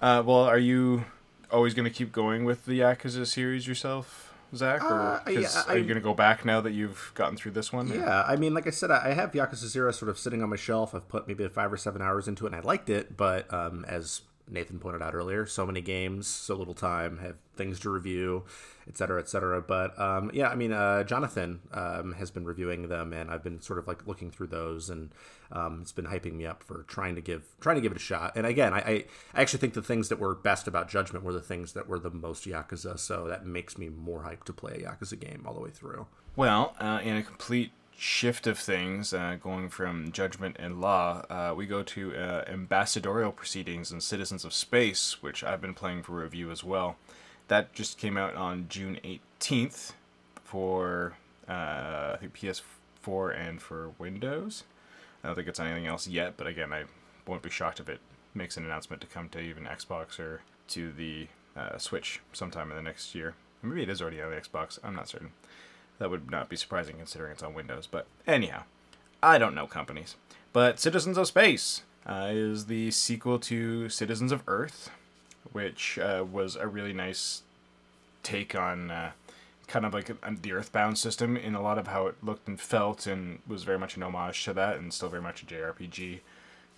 Uh, well, are you always going to keep going with the Yakuza series yourself, Zach? Or Uh, yeah, are you going to go back now that you've gotten through this one? Yeah, I mean, like I said, I I have Yakuza Zero sort of sitting on my shelf. I've put maybe five or seven hours into it, and I liked it. But um, as Nathan pointed out earlier. So many games, so little time, have things to review, et cetera, et cetera. But um, yeah, I mean, uh, Jonathan um, has been reviewing them, and I've been sort of like looking through those, and um, it's been hyping me up for trying to give trying to give it a shot. And again, I, I, actually think the things that were best about Judgment were the things that were the most Yakuza, so that makes me more hyped to play a Yakuza game all the way through. Well, uh, in a complete shift of things, uh, going from judgment and law, uh, we go to uh, ambassadorial proceedings and Citizens of Space, which I've been playing for review as well. That just came out on June 18th for uh, I think PS4 and for Windows. I don't think it's anything else yet, but again, I won't be shocked if it makes an announcement to come to even Xbox or to the uh, Switch sometime in the next year. Maybe it is already on the Xbox. I'm not certain. That would not be surprising considering it's on Windows. But anyhow, I don't know companies. But Citizens of Space uh, is the sequel to Citizens of Earth, which uh, was a really nice take on uh, kind of like the Earthbound system in a lot of how it looked and felt, and was very much an homage to that, and still very much a JRPG.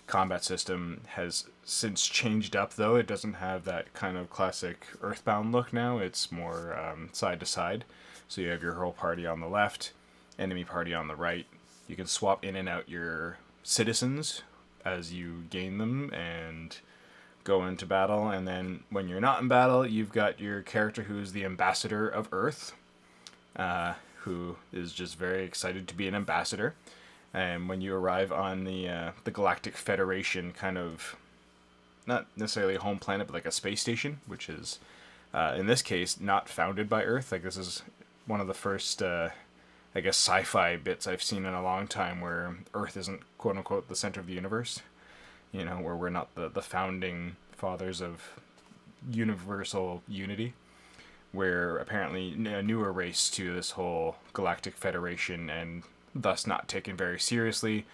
Combat system has since changed up, though. It doesn't have that kind of classic Earthbound look now. It's more um, side to side. So you have your whole party on the left, enemy party on the right. You can swap in and out your citizens as you gain them and go into battle. And then when you're not in battle, you've got your character who's the ambassador of Earth, uh, who is just very excited to be an ambassador. And when you arrive on the uh, the Galactic Federation, kind of not necessarily a home planet, but like a space station, which is uh, in this case not founded by Earth. Like this is one of the first, uh, I guess, sci-fi bits I've seen in a long time where Earth isn't quote unquote the center of the universe. You know, where we're not the the founding fathers of universal unity. Where apparently a newer race to this whole galactic federation and thus not taken very seriously.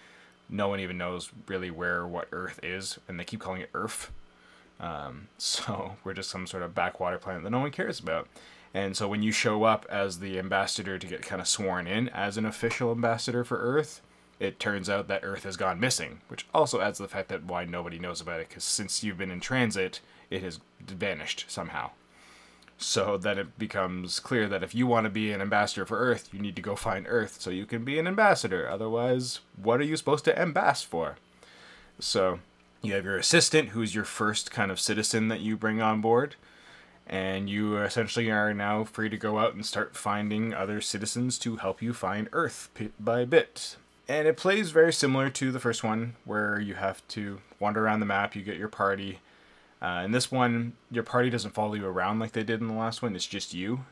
No one even knows really where what Earth is, and they keep calling it Earth. Um, so we're just some sort of backwater planet that no one cares about. And so when you show up as the ambassador to get kind of sworn in as an official ambassador for Earth, it turns out that Earth has gone missing, which also adds to the fact that why nobody knows about it, because since you've been in transit, it has vanished somehow. So then it becomes clear that if you want to be an ambassador for Earth, you need to go find Earth so you can be an ambassador. Otherwise, what are you supposed to ambass for? So you have your assistant, who's your first kind of citizen that you bring on board, and you essentially are now free to go out and start finding other citizens to help you find Earth bit by bit. And it plays very similar to the first one, where you have to wander around the map, you get your party. Uh, in this one, your party doesn't follow you around like they did in the last one, it's just you.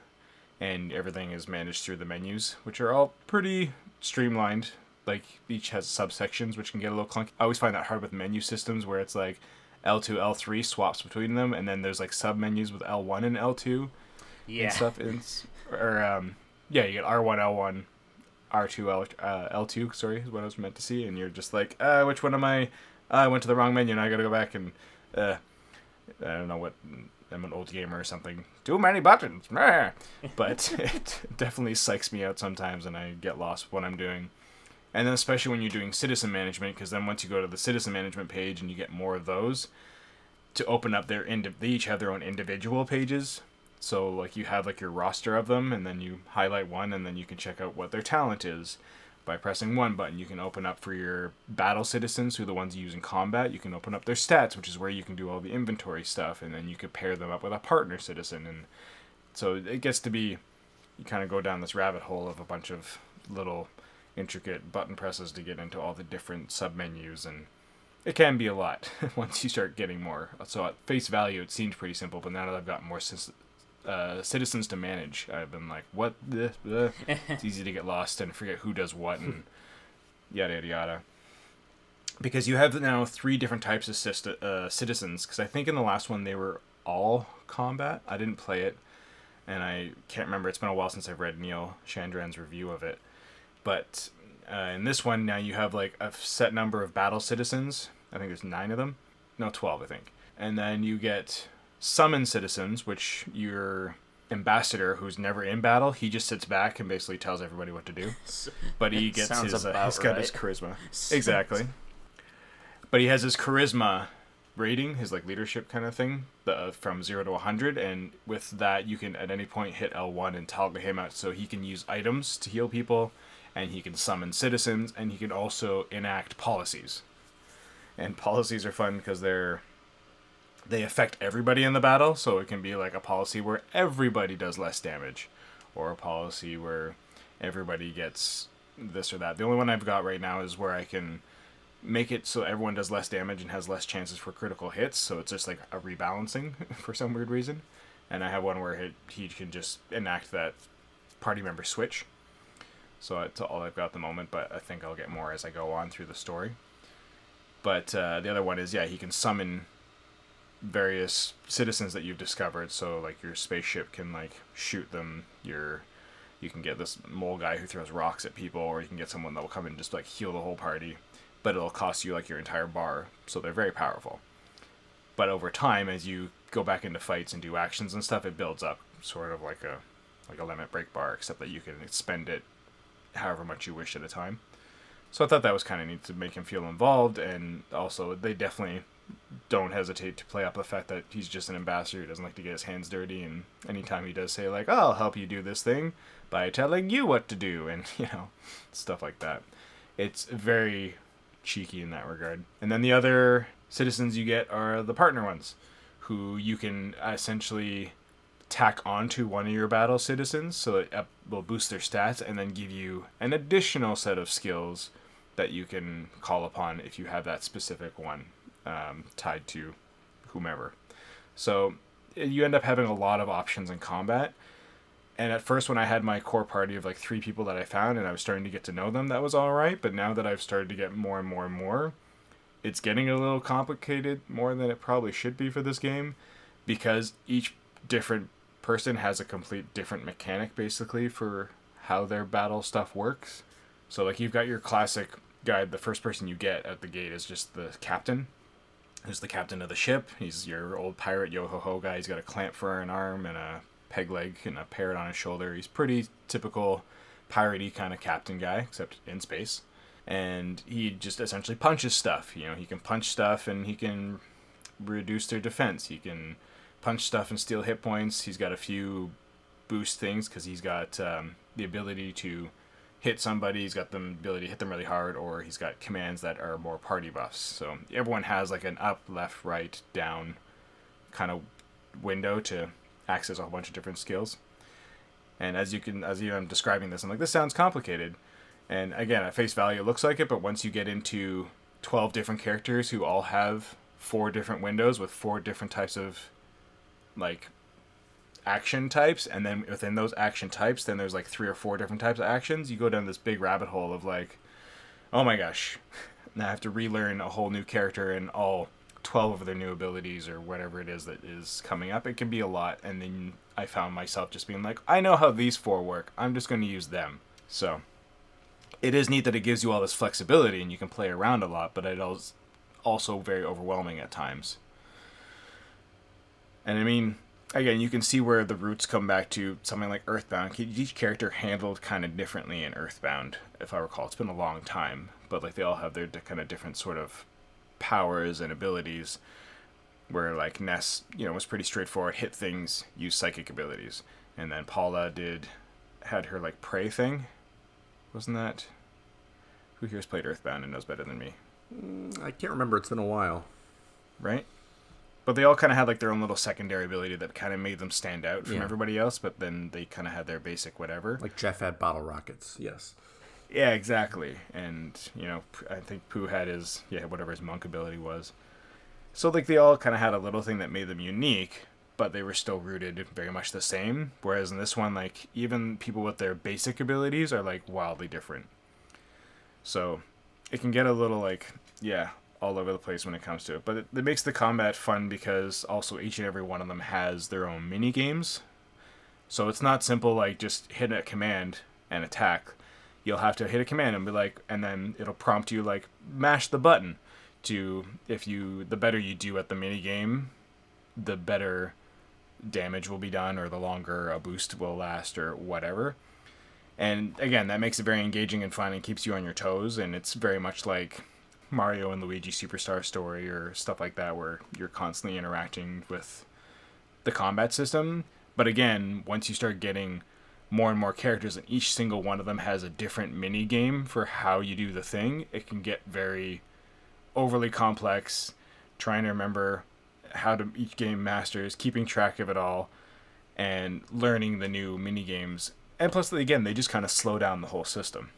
And everything is managed through the menus, which are all pretty streamlined. Like, each has subsections, which can get a little clunky. I always find that hard with menu systems, where it's like, L2, L3 swaps between them, and then there's like sub menus with L1 and L2 Yeah. and stuff. Or um, yeah, you get R1, L1, R2, L, uh, L2. Sorry, is what I was meant to see. And you're just like, uh, which one am I? Uh, I went to the wrong menu, and I got to go back and uh, I don't know what. I'm an old gamer or something. Too many buttons, but it definitely psychs me out sometimes, and I get lost what I'm doing. And then especially when you're doing citizen management, because then once you go to the citizen management page and you get more of those, to open up their they each have their own individual pages. So like you have like your roster of them, and then you highlight one, and then you can check out what their talent is by pressing one button. You can open up for your battle citizens, who are the ones you use in combat. You can open up their stats, which is where you can do all the inventory stuff, and then you can pair them up with a partner citizen, and so it gets to be you kind of go down this rabbit hole of a bunch of little intricate button presses to get into all the different submenus and it can be a lot once you start getting more. So at face value it seemed pretty simple but now that i've got more uh, citizens to manage i've been like what the, the? it's easy to get lost and forget who does what and yada yada yada. Because you have now three different types of syst- uh, citizens because i think in the last one they were all combat. I didn't play it and i can't remember. It's been a while since i've read Neal Chandran's review of it but uh, in this one now you have like a set number of battle citizens. I think there's nine of them. No 12 i think. And then you get summon citizens which your ambassador who's never in battle he just sits back and basically tells everybody what to do. But he gets his uh, he's got his charisma. Exactly. But he has his charisma rating, his like leadership kind of thing, the, from zero to 100. And with that, you can at any point hit L1 and toggle him out so he can use items to heal people, and he can summon citizens, and he can also enact policies. And policies are fun because they're they affect everybody in the battle, so it can be like a policy where everybody does less damage, or a policy where everybody gets this or that. The only one I've got right now is where I can make it so everyone does less damage and has less chances for critical hits, so it's just like a rebalancing for some weird reason. And I have one where he, he can just enact that party member switch. So that's all I've got at the moment, but I think I'll get more as I go on through the story. But uh, the other one is, yeah, he can summon various citizens that you've discovered. So like your spaceship can like shoot them. Your you can get this mole guy who throws rocks at people, or you can get someone that will come and just like heal the whole party. But it'll cost you like your entire bar. So they're very powerful. But over time, as you go back into fights and do actions and stuff, it builds up sort of like a like a limit break bar, except that you can spend it however much you wish at a time. So I thought that was kind of neat to make him feel involved, and also they definitely don't hesitate to play up the fact that he's just an ambassador who doesn't like to get his hands dirty. And anytime he does say like, oh, "I'll help you do this thing by telling you what to do," and you know, stuff like that, it's very cheeky in that regard. And then the other citizens you get are the partner ones, who you can essentially tack onto one of your battle citizens, so it will boost their stats and then give you an additional set of skills that you can call upon if you have that specific one um, tied to whomever. So you end up having a lot of options in combat. And at first, when I had my core party of like three people that I found and I was starting to get to know them, that was all right. But now that I've started to get more and more and more, it's getting a little complicated more than it probably should be for this game because each different person has a complete different mechanic basically for how their battle stuff works. So, like, you've got your classic guide, the first person you get at the gate is just the captain, who's the captain of the ship. He's your old pirate yo ho ho guy. He's got a clamp for an arm and a peg leg and a parrot on his shoulder. He's pretty typical piratey kind of captain guy, except in space. And he just essentially punches stuff. You know, he can punch stuff and he can reduce their defense. He can punch stuff and steal hit points. He's got a few boost things because he's got um, the ability to hit somebody, he's got the ability to hit them really hard, or he's got commands that are more party buffs. So everyone has like an up, left, right, down kind of window to access a whole bunch of different skills. And as you can, as you I'm describing this, I'm like, this sounds complicated. And again, at face value, it looks like it, but once you get into 12 different characters who all have four different windows with four different types of like action types and then within those action types then there's like three or four different types of actions you go down this big rabbit hole of like oh my gosh now i have to relearn a whole new character and all 12 of their new abilities or whatever it is that is coming up. It can be a lot and then i found myself just being like i know how these four work. I'm just going to use them. So it is neat that it gives you all this flexibility and you can play around a lot but it is also very overwhelming at times and i mean again, you can see where the roots come back to something like Earthbound. Each character handled kind of differently in Earthbound, if I recall. It's been a long time, but like they all have their kind of different sort of powers and abilities. Where like Ness, you know, was pretty straightforward, hit things, use psychic abilities, and then Paula did had her like pray thing. Wasn't that? Who here's played Earthbound and knows better than me? Mm, I can't remember. It's been a while. Right? But they all kind of had like their own little secondary ability that kind of made them stand out from Yeah. everybody else. But then they kind of had their basic whatever. Like Jeff had bottle rockets. Yes. yeah, exactly. And you know, I think Poo had his yeah whatever his monk ability was. So like they all kind of had a little thing that made them unique, but they were still rooted very much the same. Whereas in this one, like even people with their basic abilities are like wildly different. So it can get a little like yeah all over the place when it comes to it. But it, it makes the combat fun because also each and every one of them has their own mini games. So it's not simple like just hit a command and attack. You'll have to hit a command and be like, and then it'll prompt you like mash the button to if you the better you do at the mini game, the better damage will be done or the longer a boost will last or whatever. And again, that makes it very engaging and fun and keeps you on your toes and it's very much like Mario and Luigi Superstar Story or stuff like that, where you're constantly interacting with the combat system. But again, once you start getting more and more characters, and each single one of them has a different mini game for how you do the thing, it can get very overly complex. Trying to remember how to each game masters, keeping track of it all, and learning the new mini games. And plus, again, they just kind of slow down the whole system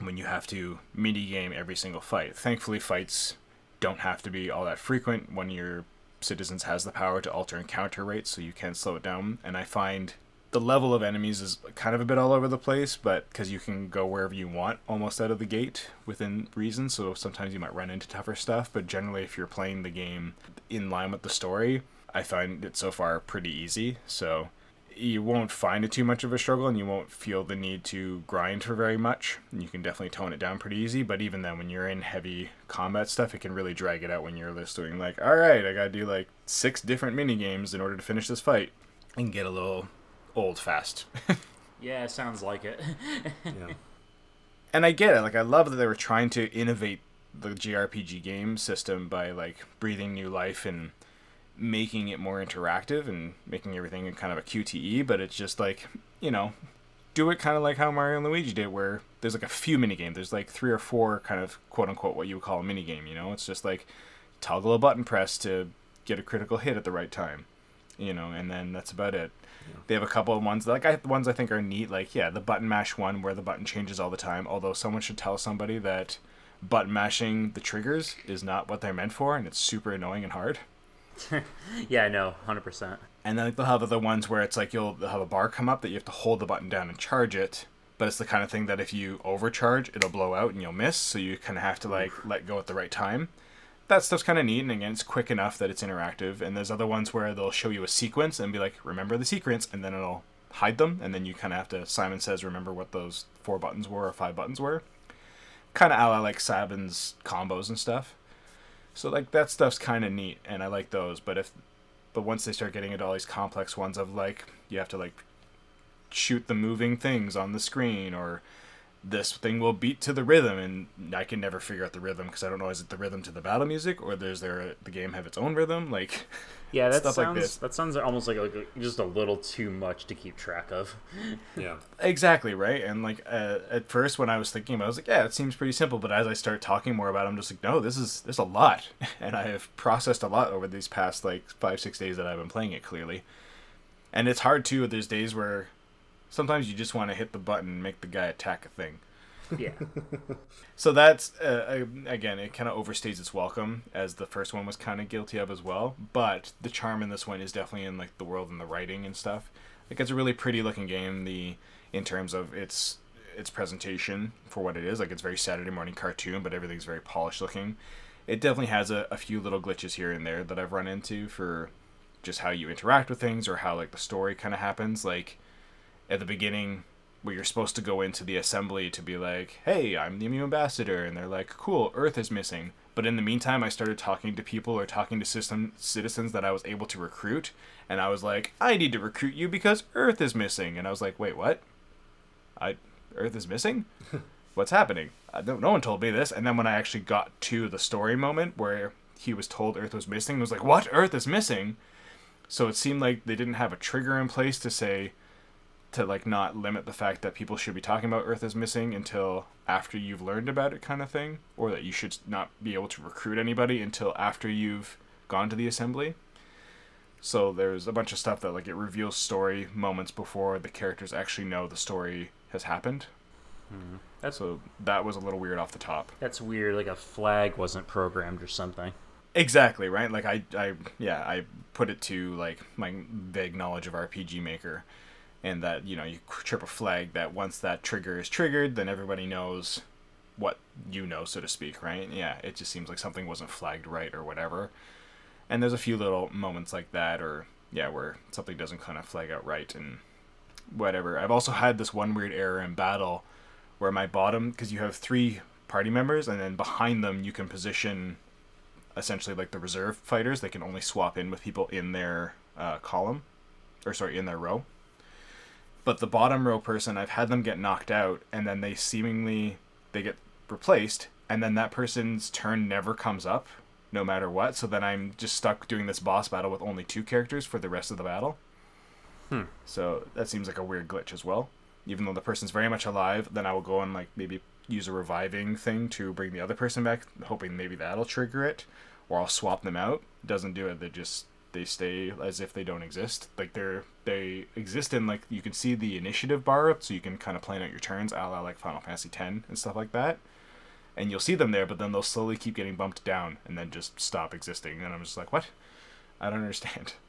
when you have to mini game every single fight. Thankfully, fights don't have to be all that frequent when your citizens has the power to alter encounter rates, so you can slow it down. And I find the level of enemies is kind of a bit all over the place, but because you can go wherever you want almost out of the gate within reason, so sometimes you might run into tougher stuff. But generally, if you're playing the game in line with the story, I find it so far pretty easy. So you won't find it too much of a struggle and you won't feel the need to grind for very much. You can definitely tone it down pretty easy, but even then, when you're in heavy combat stuff, it can really drag it out when you're just doing like, all right, I gotta do like six different mini games in order to finish this fight, and get a little old fast. yeah, sounds like it. Yeah. and I get it. Like I love that they were trying to innovate the JRPG game system by like breathing new life and making it more interactive and making everything kind of a QTE, but it's just like, you know, do it kind of like how Mario and Luigi did, where there's like a few mini games. There's like three or four kind of quote unquote what you would call a mini game. You know, it's just like toggle a button press to get a critical hit at the right time. You know, and then that's about it. Yeah. They have a couple of ones like I, the ones I think are neat. Like yeah, the button mash one where the button changes all the time. Although someone should tell somebody that button mashing the triggers is not what they're meant for, and it's super annoying and hard. yeah, I know, hundred percent. And then they'll have other ones where it's like you'll have a bar come up that you have to hold the button down and charge it. But it's the kind of thing that if you overcharge, it'll blow out and you'll miss. So you kind of have to like let go at the right time. That stuff's kind of neat, and again, it's quick enough that it's interactive. And there's other ones where they'll show you a sequence and be like, "Remember the sequence," and then it'll hide them, and then you kind of have to. Simon says, "Remember what those four buttons were or five buttons were." Kind of a la like Sabin's combos and stuff. So like that stuff's kind of neat, and I like those. But if, but once they start getting into all these complex ones of like you have to like shoot the moving things on the screen, or this thing will beat to the rhythm, and I can never figure out the rhythm because I don't know is it the rhythm to the battle music or does there the game have its own rhythm? Like yeah, that sounds like that sounds almost like, like just a little too much to keep track of. yeah, exactly right. And like uh, at first when I was thinking about, it, I was like, yeah, it seems pretty simple. But as I start talking more about, it, I'm just like, no, this is there's a lot, and I have processed a lot over these past like five six days that I've been playing it clearly. And it's hard too. There's days where sometimes you just want to hit the button and make the guy attack a thing. Yeah. so that's uh, again, it kind of overstays its welcome, as the first one was kind of guilty of as well. But the charm in this one is definitely in like the world and the writing and stuff. Like it's a really pretty looking game. The in terms of its its presentation for what it is, like it's very Saturday morning cartoon, but everything's very polished looking. It definitely has a, a few little glitches here and there that I've run into for just how you interact with things or how like the story kind of happens. Like at the beginning, where you're supposed to go into the assembly to be like, "Hey, I'm the new ambassador," and they're like, "Cool, Earth is missing." But in the meantime, I started talking to people or talking to system citizens that I was able to recruit, and I was like, "I need to recruit you because Earth is missing." And I was like, "Wait, what? I Earth is missing? What's happening?" Uh, no, no one told me this. And then when I actually got to the story moment where he was told Earth was missing, I was like, "What? Earth is missing?" So it seemed like they didn't have a trigger in place to say to like not limit the fact that people should be talking about Earth is missing until after you've learned about it, kind of thing, or that you should not be able to recruit anybody until after you've gone to the assembly. So there's a bunch of stuff that like it reveals story moments before the characters actually know the story has happened. Mm-hmm. That's, so that was a little weird off the top. That's weird. Like a flag wasn't programmed or something. Exactly right. Like I, I, yeah, I put it to like my vague knowledge of RPG Maker and that you know you trip a flag that once that trigger is triggered then everybody knows what you know so to speak right? Yeah it just seems like something wasn't flagged right or whatever. And there's a few little moments like that or yeah where something doesn't kind of flag out right and whatever. I've also had this one weird error in battle where my bottom because you have three party members and then behind them you can position essentially like the reserve fighters. They can only swap in with people in their uh, column or sorry in their row but the bottom row person, I've had them get knocked out, and then they seemingly they get replaced, and then that person's turn never comes up, no matter what. So then I'm just stuck doing this boss battle with only two characters for the rest of the battle. Hmm. So that seems like a weird glitch as well. Even though the person's very much alive, then I will go and like maybe use a reviving thing to bring the other person back, hoping maybe that'll trigger it, or I'll swap them out. Doesn't do it. They just they stay as if they don't exist. Like they're they exist in like you can see the initiative bar up, so you can kind of plan out your turns, a la like Final Fantasy X and stuff like that. And you'll see them there, but then they'll slowly keep getting bumped down and then just stop existing. And I'm just like, what? I don't understand.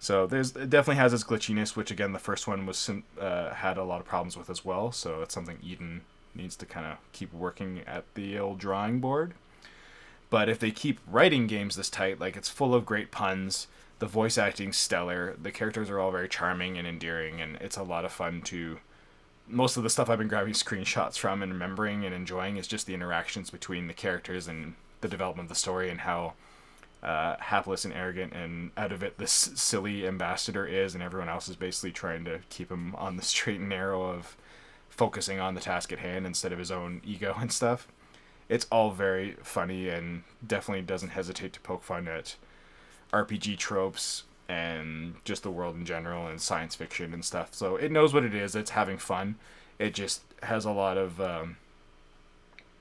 So there's it definitely has its glitchiness, which again the first one was uh, had a lot of problems with as well. So it's something Eden needs to kind of keep working at the old drawing board. But if they keep writing games this tight, like it's full of great puns, the voice acting's stellar, the characters are all very charming and endearing, and it's a lot of fun to. Most of the stuff I've been grabbing screenshots from and remembering and enjoying is just the interactions between the characters and the development of the story and how uh, hapless and arrogant and out of it this silly ambassador is, and everyone else is basically trying to keep him on the straight and narrow of focusing on the task at hand instead of his own ego and stuff. It's all very funny and definitely doesn't hesitate to poke fun at RPG tropes and just the world in general and science fiction and stuff. So it knows what it is. It's having fun. It just has a lot of um,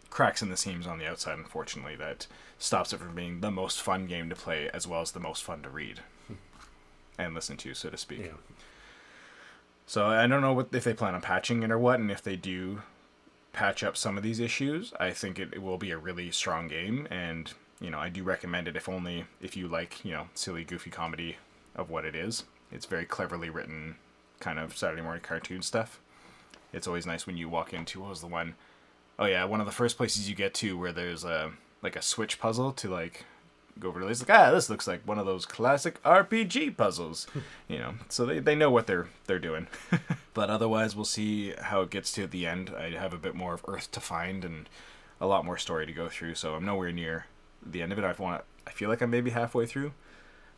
cracks in the seams on the outside, unfortunately, that stops it from being the most fun game to play as well as the most fun to read and listen to, so to speak. Yeah. So I don't know what if they plan on patching it or what, and if they do patch up some of these issues, I think it, it will be a really strong game, and you know I do recommend it if only if you like you know silly goofy comedy of what it is. It's very cleverly written, kind of Saturday morning cartoon stuff. It's always nice when you walk into what was the one oh yeah one of the first places you get to where there's a like a switch puzzle to like go over to this like ah this looks like one of those classic RPG puzzles. You know so they, they know what they're they're doing. But otherwise we'll see how it gets to the end. I have a bit more of Earth to find and a lot more story to go through so I'm nowhere near the end of it. I've want I feel like I'm maybe halfway through.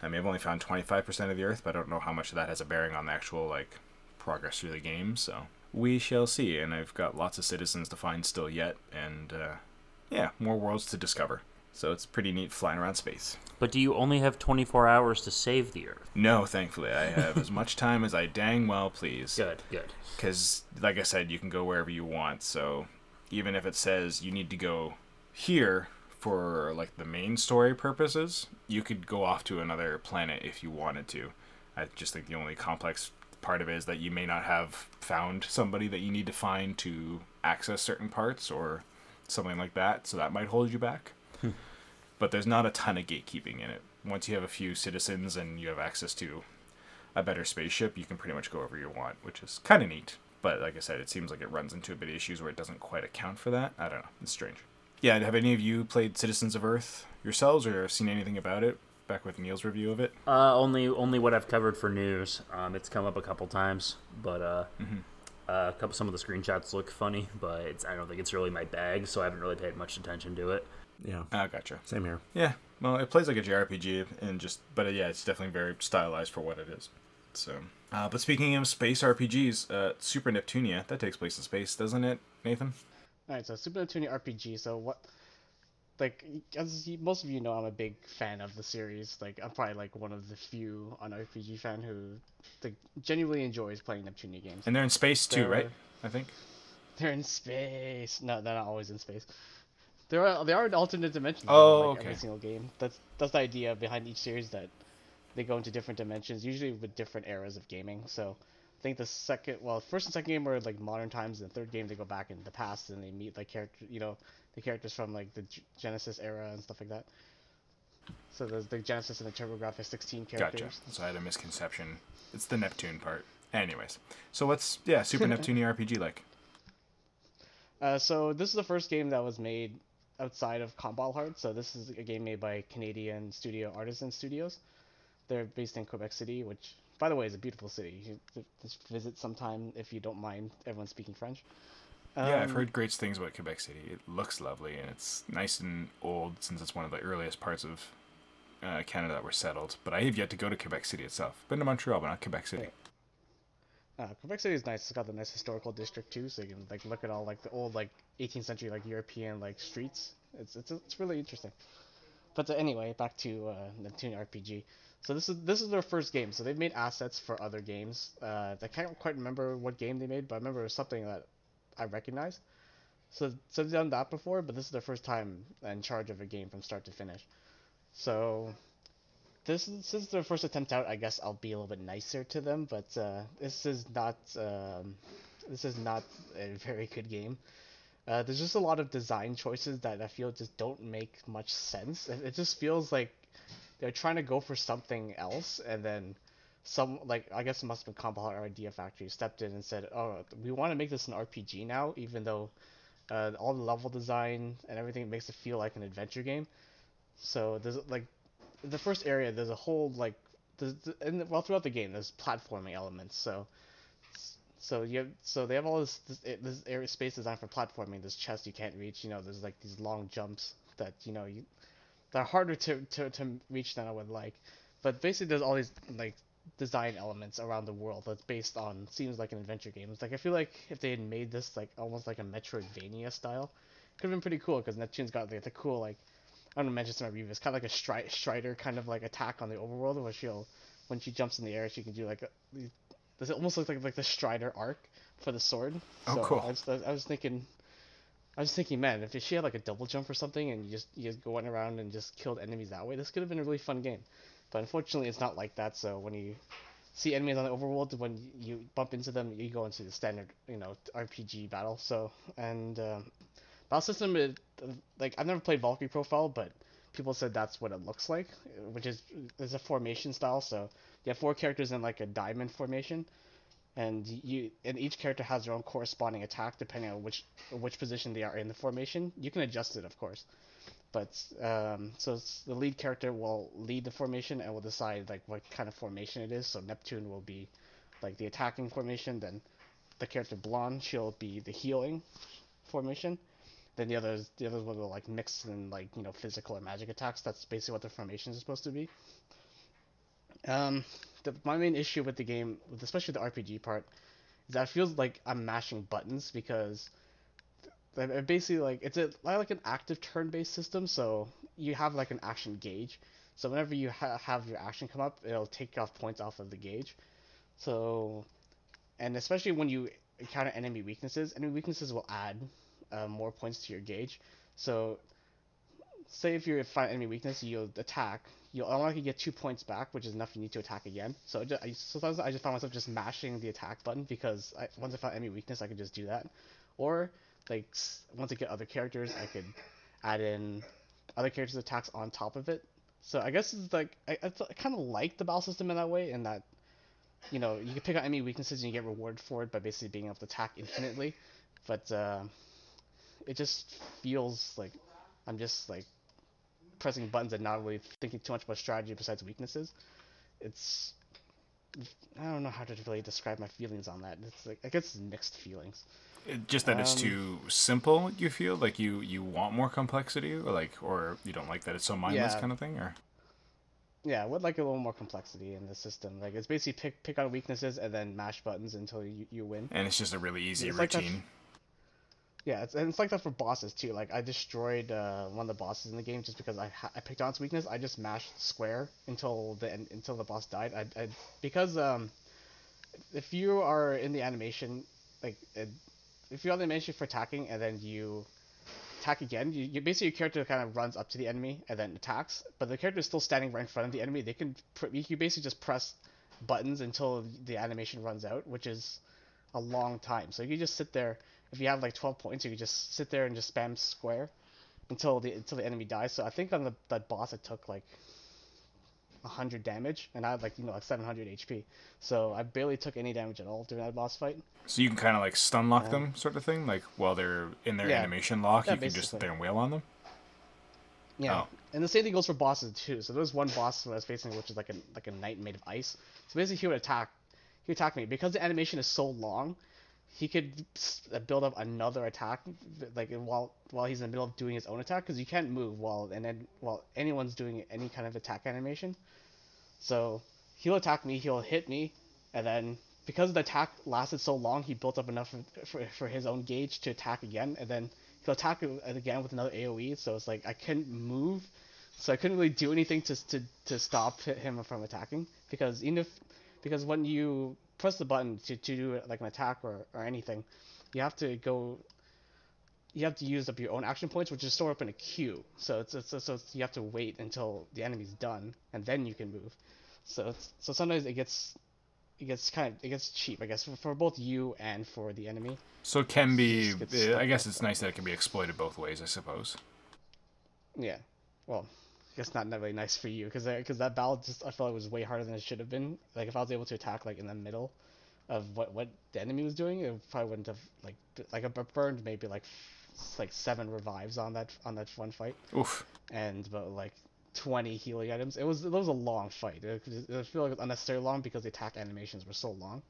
I may have only found 25% of the Earth but I don't know how much of that has a bearing on the actual like progress through the game so we shall see. And I've got lots of citizens to find still yet and uh, yeah more worlds to discover so it's pretty neat flying around space. But do you only have 24 hours to save the Earth? No, thankfully, I have as much time as I dang well please. Good, good. Because, like I said, you can go wherever you want. So even if it says you need to go here for like the main story purposes, you could go off to another planet if you wanted to. I just think the only complex part of it is that you may not have found somebody that you need to find to access certain parts or something like that. So that might hold you back but there's not a ton of gatekeeping in it. Once you have a few citizens and you have access to a better spaceship, you can pretty much go wherever you want, which is kind of neat. But like I said, it seems like it runs into a bit of issues where it doesn't quite account for that. I don't know. It's strange. Yeah, have any of you played Citizens of Earth yourselves or seen anything about it? Back with Neal's review of it. Uh, only only what I've covered for news. Um, it's come up a couple times, but uh, uh, a couple some of the screenshots look funny, but it's, I don't think it's really my bag, so I haven't really paid much attention to it. Yeah. Ah, gotcha. Same here. Yeah, well, it plays like a JRPG, and just, but uh, yeah, it's definitely very stylized for what it is. So, uh, but speaking of space RPGs, uh, Super Neptunia that takes place in space, doesn't it, Nathan? All right, so Super Neptunia RPG. So what? Like, as you, most of you know, I'm a big fan of the series. Like, I'm probably like one of the few on RPG fan who like genuinely enjoys playing Neptunia games. And they're in space too, They're- right? I think. They're in space. No, they're not always in space. There are there are alternate dimensions. Oh, in, like, okay. Every single game. That's that's the idea behind each series that they go into different dimensions, usually with different eras of gaming. So I think the second, well, first and second game were like modern times, and the third game they go back in the past and they meet like character, you know, the characters from like the G- Genesis era and stuff like that. So there's the Genesis and the TurboGrafx 16 characters. Gotcha. So I had a misconception. It's the Neptune part. Anyways, so what's yeah Super Neptunia RPG like? Uh, so this is the first game that was made outside of Compile Heart. So this is a game made by Canadian studio Artisan Studios. They're based in Quebec City, which, by the way, is a beautiful city. You should just visit sometime if you don't mind everyone speaking French. yeah, I've Um, heard great things about Quebec City. It looks lovely and it's nice and old since it's one of the earliest parts of uh, Canada that were settled. But I have yet to go to Quebec City itself. Been to Montreal, but not Quebec City. Uh, Quebec City is nice. It's got the nice historical district too, so you can like look at all like the old like 18th century like European like streets. It's it's it's really interesting. But uh, anyway, back to uh, Neptune RPG. So this is this is their first game. So they've made assets for other games. Uh, I can't quite remember what game they made, but I remember it was something that I recognized. So so they've done that before, but this is their first time in charge of a game from start to finish. So this is, this their first attempt out. I guess I'll be a little bit nicer to them, but uh, this is not um, this is not a very good game. Uh, there's just a lot of design choices that I feel just don't make much sense. It, just feels like they're trying to go for something else, and then some like I guess it must have been Compile Idea Factory stepped in and said, "Oh, we want to make this an RPG now, even though uh, all the level design and everything makes it feel like an adventure game." So there's like the first area, there's a whole like, there's, and well throughout the game, there's platforming elements. So, so you have, so they have all this this, this area space designed for platforming. There's chests you can't reach. You know, there's like these long jumps that you know you, they're harder to, to to reach than I would like. But basically, there's all these like design elements around the world that's based on seems like an adventure game. It's like I feel like if they had made this like almost like a Metroidvania style, could have been pretty cool because Neptune's got like the cool like I don't know, mention some review. It's kind of like a stri- Strider kind of like attack on the overworld, where she'll when she jumps in the air, she can do like a. Does it almost look like like the Strider arc for the sword? Oh, so cool. I was, I was thinking, I was thinking, man, if she had like a double jump or something, and you just you just going around and just killed enemies that way, this could have been a really fun game. But unfortunately, it's not like that. So when you see enemies on the overworld, when you bump into them, you go into the standard, you know, RPG battle. So and um, battle system, is, like I've never played Valkyrie Profile, but people said that's what it looks like, which is is a formation style. So you have four characters in like a diamond formation, and you and each character has their own corresponding attack depending on which which position they are in the formation. You can adjust it, of course, but um, so the lead character will lead the formation and will decide like what kind of formation it is. So Neptune will be like the attacking formation, then the character Blanc she'll be the healing formation. Then the others, the others will like mix in like you know physical or magic attacks. That's basically what the formation is supposed to be. Um, the, my main issue with the game, with especially the RPG part, is that it feels like I'm mashing buttons because th- basically like it's a like an active turn-based system. So you have like an action gauge. So whenever you ha- have your action come up, it'll take off points off of the gauge. So, and especially when you encounter enemy weaknesses, enemy weaknesses will add uh, more points to your gauge. So, say if you find enemy weakness, you'll attack. You'll automatically get two points back, which is enough you need to attack again. So just, I, sometimes I just find myself just mashing the attack button because I, once I found enemy weakness, I could just do that. Or like once I get other characters, I could add in other characters' attacks on top of it. So I guess it's like I, I, I kind of like the battle system in that way, in that you know you can pick out enemy weaknesses and you get rewarded for it by basically being able to attack infinitely. But uh, it just feels like I'm just like pressing buttons and not really thinking too much about strategy besides weaknesses. It's I don't know how to really describe my feelings on that. It's like I guess it's mixed feelings. It- Just that it's Um, too simple. You feel like you you want more complexity, or like, or you don't like that it's so mindless, Yeah. kind of thing, or Yeah, I would like a little more complexity in the system. Like it's basically pick pick out weaknesses and then mash buttons until you, you win. and it's just a really easy It's like routine. Yeah, it's, and it's like that for bosses too. Like I destroyed uh, one of the bosses in the game just because I I picked on its weakness. I just mashed square until the until the boss died. I, I because um, if you are in the animation, like it, if you're on the animation for attacking and then you attack again, you, you basically your character kind of runs up to the enemy and then attacks, but the character is still standing right in front of the enemy. They can pr- you can basically just press buttons until the animation runs out, which is a long time. So you just sit there. If you have like 12 points, you can just sit there and just spam square until the until the enemy dies. So I think on the that boss it took like 100 damage, and I had like you know like 700 HP. So I barely took any damage at all during that boss fight. So you can kind of like stun lock them, sort of thing. Like while they're in their Yeah. animation lock, Yeah, you can just sit there and wail on them. Yeah, Oh. and the same thing goes for bosses too. So there was one boss that I was facing, which is like a like a knight made of ice. So basically, he would attack, he would attack me because the animation is so long. He could uh, build up another attack, like while while he's in the middle of doing his own attack, because you can't move while and then while anyone's doing any kind of attack animation. So he'll attack me, he'll hit me, and then because the attack lasted so long, he built up enough for, for, for his own gauge to attack again, and then he'll attack again with another AOE. So it's like I couldn't move, so I couldn't really do anything to to to stop him from attacking because even if because when you press the button to, to do like an attack or, or anything, you have to go. You have to use up your own action points, which is stored up in a queue. So it's, it's so it's, you have to wait until the enemy's done, and then you can move. So it's, so sometimes it gets it gets kind of it gets cheap, I guess, for, for both you and for the enemy. So it can be. Stuck I guess it's nice that it can be exploited both ways. I suppose. Yeah. Well, I guess not really nice for you because because that battle just I felt it was way harder than it should have been. Like if I was able to attack like in the middle of what what the enemy was doing, it probably wouldn't have like like I burned maybe like like seven revives on that on that one fight Oof. and but like 20 healing items. It was it was a long fight. It, it, it felt like it was unnecessarily long because the attack animations were so long.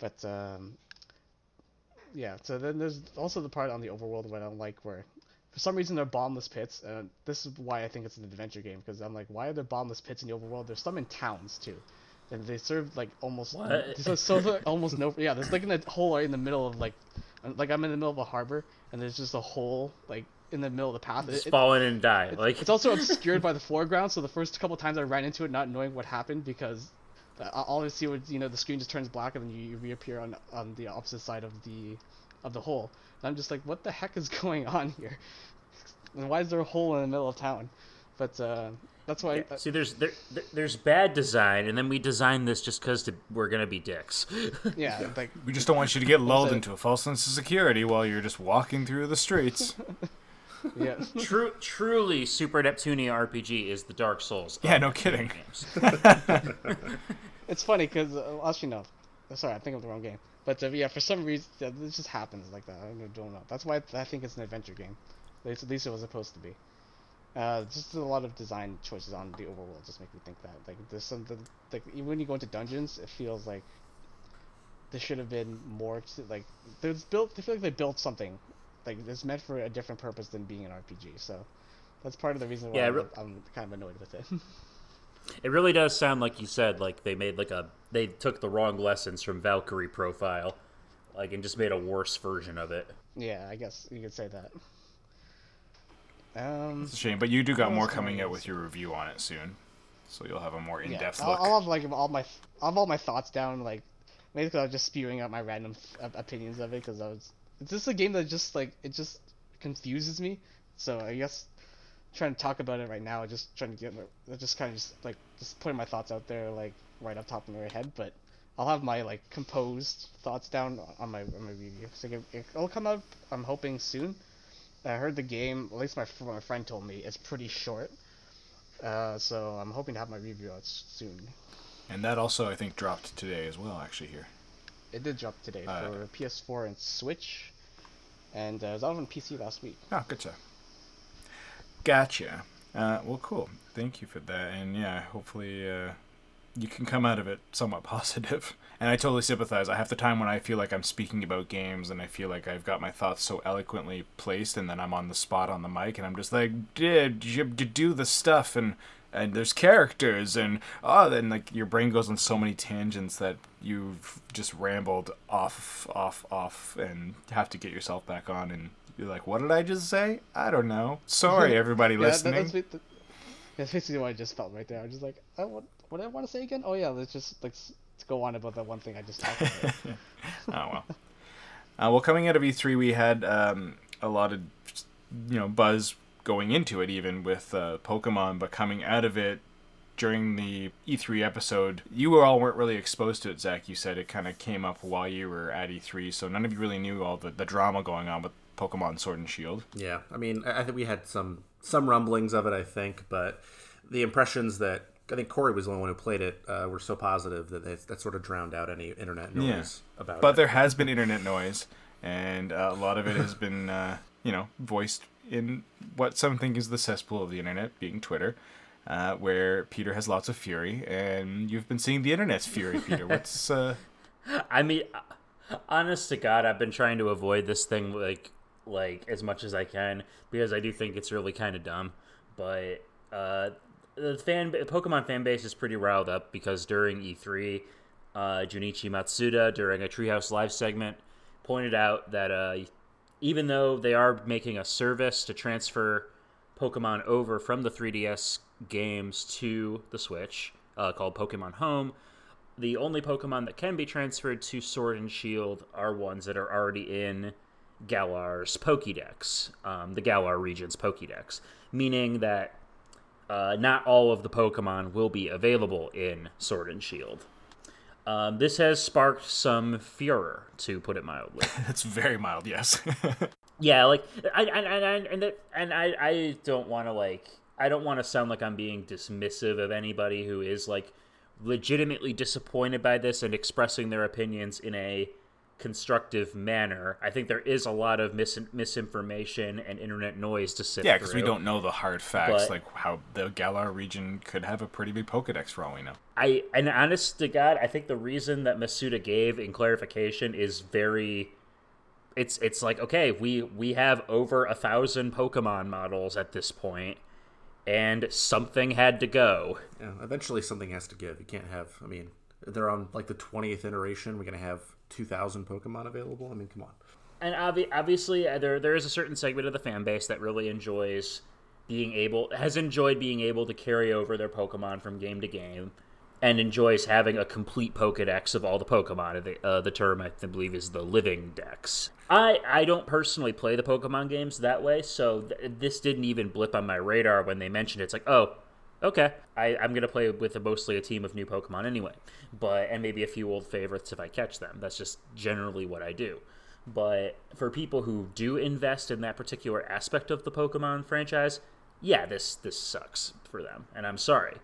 But um, yeah. So then there's also the part on the overworld where I don't like where for some reason they're bottomless pits. And this is why I think it's an adventure game because I'm like, why are there bottomless pits in the overworld? There's some in towns too. And they serve like almost What? so, so like, almost no yeah. There's like in a hole right in the middle of like like I'm in the middle of a harbor and there's just a hole like in the middle of the path. Just It- it- fall in and die. Like it's also obscured by the foreground, so the first couple times I ran into it, not knowing what happened, because all I see was you know the screen just turns black and then you, you reappear on on the opposite side of the of the hole. And I'm just like, what the heck is going on here? And why is there a hole in the middle of town? But uh, that's why. See, there's there, there- there's bad design, and then we designed this just because we're gonna be dicks. yeah, like We just don't want you to get lulled into a false sense of security while you're just walking through the streets. yeah. True, truly, Super Neptunia RPG is the Dark Souls. Yeah, no kidding. It's funny because uh, actually no, sorry, I think of the wrong game. But uh, yeah, for some reason this just happens like that. I don't, don't know. That's why I think it's an adventure game. At least, at least it was supposed to be. Uh, just a lot of design choices on the overworld just make me think that like there's something like even when you go into dungeons, it feels like there should have been more to, like there's built. I feel like they built something like it's meant for a different purpose than being an RPG. So that's part of the reason why Yeah, I'm, re- I'm kind of annoyed with it. It really does sound like you said, like they made like a they took the wrong lessons from Valkyrie profile, like and just made a worse version of it. yeah, I guess you could say that. Um, It's a shame, but you do got more coming out with your review on it soon, so you'll have a more in-depth I'll, look. I'll have like all my I'll have all my thoughts down. Like basically, I was just spewing out my random f- opinions of it because I was. It's just a game that just like it just confuses me. So I guess trying to talk about it right now, just trying to get my, just kind of just like just putting my thoughts out there like right off top of my head. But I'll have my like composed thoughts down on my on my review. So it, it'll come out. I'm hoping soon. I heard the game. At least my my friend told me it's pretty short. Uh, so I'm hoping to have my review out soon. And that also, I think, dropped today as well. Actually, here. It did drop today Uh, for PS4 and Switch, and uh, it was out on PC last week. Oh, good stuff. Gotcha. Uh, well, cool. Thank you for that. And yeah, hopefully uh, you can come out of it somewhat positive. And I totally sympathize. I have the time when I feel like I'm speaking about games and I feel like I've got my thoughts so eloquently placed, and then I'm on the spot on the mic, and I'm just like, "Did you do the stuff?" and and there's characters and oh then like your brain goes on so many tangents that you've just rambled off off off and have to get yourself back on and you're like what did i just say i don't know sorry everybody Yeah, that- listening that's, that's basically what I just felt right there. I was just like, oh, what, what did I want to say again? Oh yeah, let's just like let's go on about that one thing I just talked about. oh well uh, well coming out of e3 we had um, a lot of you know buzz going into it even with uh, pokemon but coming out of it during the E3 episode, you all weren't really exposed to it, Zach. You said it kind of came up while you were at E3, so none of you really knew all the, the drama going on with Pokemon Sword and Shield. Yeah, I mean, I I think we had some some rumblings of it. I think, but the impressions that I think Corey was the only one who played it uh, were so positive that they, that sort of drowned out any internet noise about it. But it. there has been internet noise, and uh, a lot of it has been, uh, you know, voiced in what some think is the cesspool of the internet, being Twitter, uh, where Peter has lots of fury, and you've been seeing the internet's fury, Peter. What's uh, I mean, honest to God, I've been trying to avoid this thing like like as much as I can because I do think it's really kind of dumb. But uh, the fan Pokemon fan base is pretty riled up because during E3, uh, Junichi Masuda, during a Treehouse Live segment, pointed out that uh, even though they are making a service to transfer Pokemon over from the 3DS games to the Switch uh, called Pokemon Home, the only Pokemon that can be transferred to Sword and Shield are ones that are already in Galar's Pokédex, um, the Galar region's Pokédex, meaning that uh, not all of the Pokemon will be available in Sword and Shield. Um, this has sparked some furor, to put it mildly. It's very mild, yes. yeah, like I and and and, and I I don't want to like I don't want to sound like I'm being dismissive of anybody who is like legitimately disappointed by this and expressing their opinions in a constructive manner. I think there is a lot of mis- misinformation and internet noise to sift yeah, because we don't know the hard facts, But- like how the Galar region could have a pretty big Pokedex for all we know. I and honest to God, I think the reason that Masuda gave in clarification is very it's it's like okay, we we have over a thousand Pokemon models at this point, and something had to go. Yeah, eventually something has to give. You can't have. I mean, they're on like the twentieth iteration. We're gonna have two thousand Pokemon available. I mean, come on. And obvi- obviously, uh, there there is a certain segment of the fan base that really enjoys being able has enjoyed being able to carry over their Pokemon from game to game, and enjoys having a complete Pokedex of all the Pokemon. The, uh, the term I believe is the Living Dex. I I don't personally play the Pokemon games that way, so th- this didn't even blip on my radar when they mentioned it. It's like, oh, okay, I, I'm gonna play with a, mostly a team of new Pokemon anyway, but and maybe a few old favorites if I catch them. That's just generally what I do. But for people who do invest in that particular aspect of the Pokemon franchise, yeah, this this sucks for them, and I'm sorry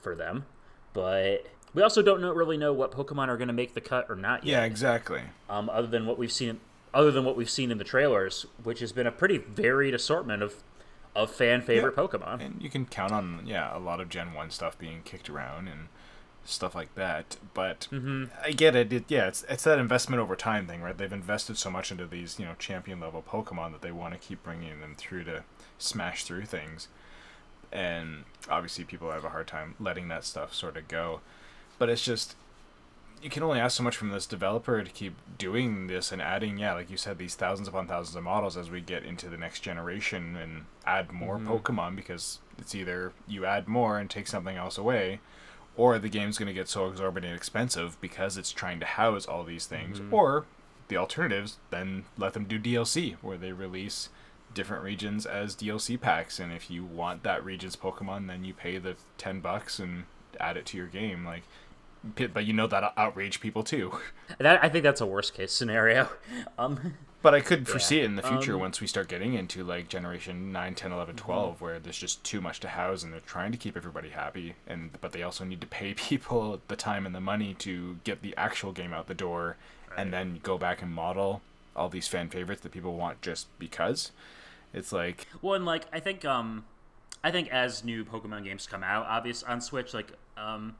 for them. But we also don't know, really know what Pokemon are going to make the cut or not yet Yeah, exactly. um, other than what we've seen other than what we've seen in the trailers which has been a pretty varied assortment of of fan favorite pokemon And you can count on yeah a lot of Gen One stuff being kicked around and stuff like that. But mm-hmm. I get it. it. Yeah, it's it's that investment over time thing, right? They've invested so much into these you know champion level Pokemon that they want to keep bringing them through to smash through things. And obviously, people have a hard time letting that stuff sort of go. But it's just you can only ask so much from this developer to keep doing this and adding, yeah, like you said, these thousands upon thousands of models as we get into the next generation and add more mm-hmm. Pokemon because it's either you add more and take something else away, or the game's going to get so exorbitant expensive because it's trying to house all these things, mm-hmm. or the alternatives, then let them do DLC where they release different regions as DLC packs, and if you want that region's Pokemon, then you pay the ten bucks and add it to your game, like. But you know that outrage people too. that i think that's a worst case scenario um But I could foresee it in the future Um, once we start getting into like generation 9, 10, 11, 12 where there's just too much to house and they're trying to keep everybody happy and but they also need to pay people the time and the money to get the actual game out the door and then go back and model all these fan favorites that people want just because. It's like well and like i think um i think as new pokemon games come out obvious on switch like um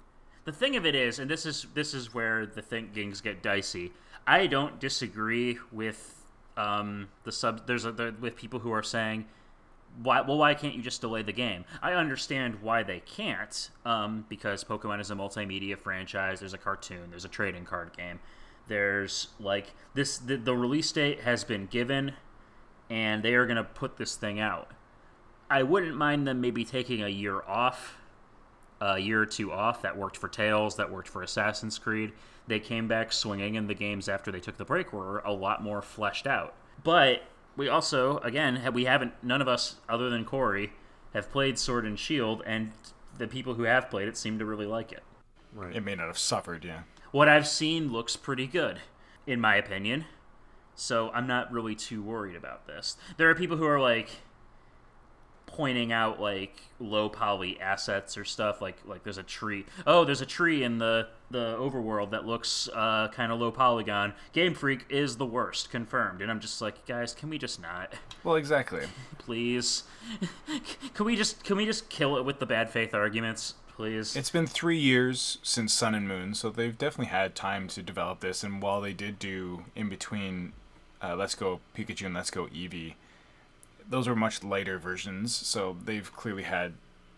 the thing of it is and this is this is where the thinkings get dicey i don't disagree with um the sub there's a with people who are saying why well why can't you just delay the game? I understand why they can't um, because pokemon is a multimedia franchise there's a cartoon there's a trading card game there's like this the, the release date has been given and they are going to put this thing out. I wouldn't mind them maybe taking a year off a year or two off that worked for Tales, that worked for Assassin's Creed. They came back swinging, and the games after they took the break were a lot more fleshed out. But we also, again, we haven't, none of us, other than Corey, have played Sword and Shield, and the people who have played it seem to really like it. Right. it may not have suffered, yeah. What I've seen looks pretty good, in my opinion. So I'm not really too worried about this. There are people who are like pointing out like low poly assets or stuff like like there's a tree oh there's a tree in the the overworld that looks uh, kind of low polygon. Game freak is the worst confirmed. And i'm just like guys can we just not? Well, exactly. please. Can we just can we just kill it with the bad faith arguments? Please. It's been three years since Sun and Moon, so they've definitely had time to develop this. And while they did do in between uh, Let's Go Pikachu and Let's Go Eevee, those were much lighter versions, so they've clearly had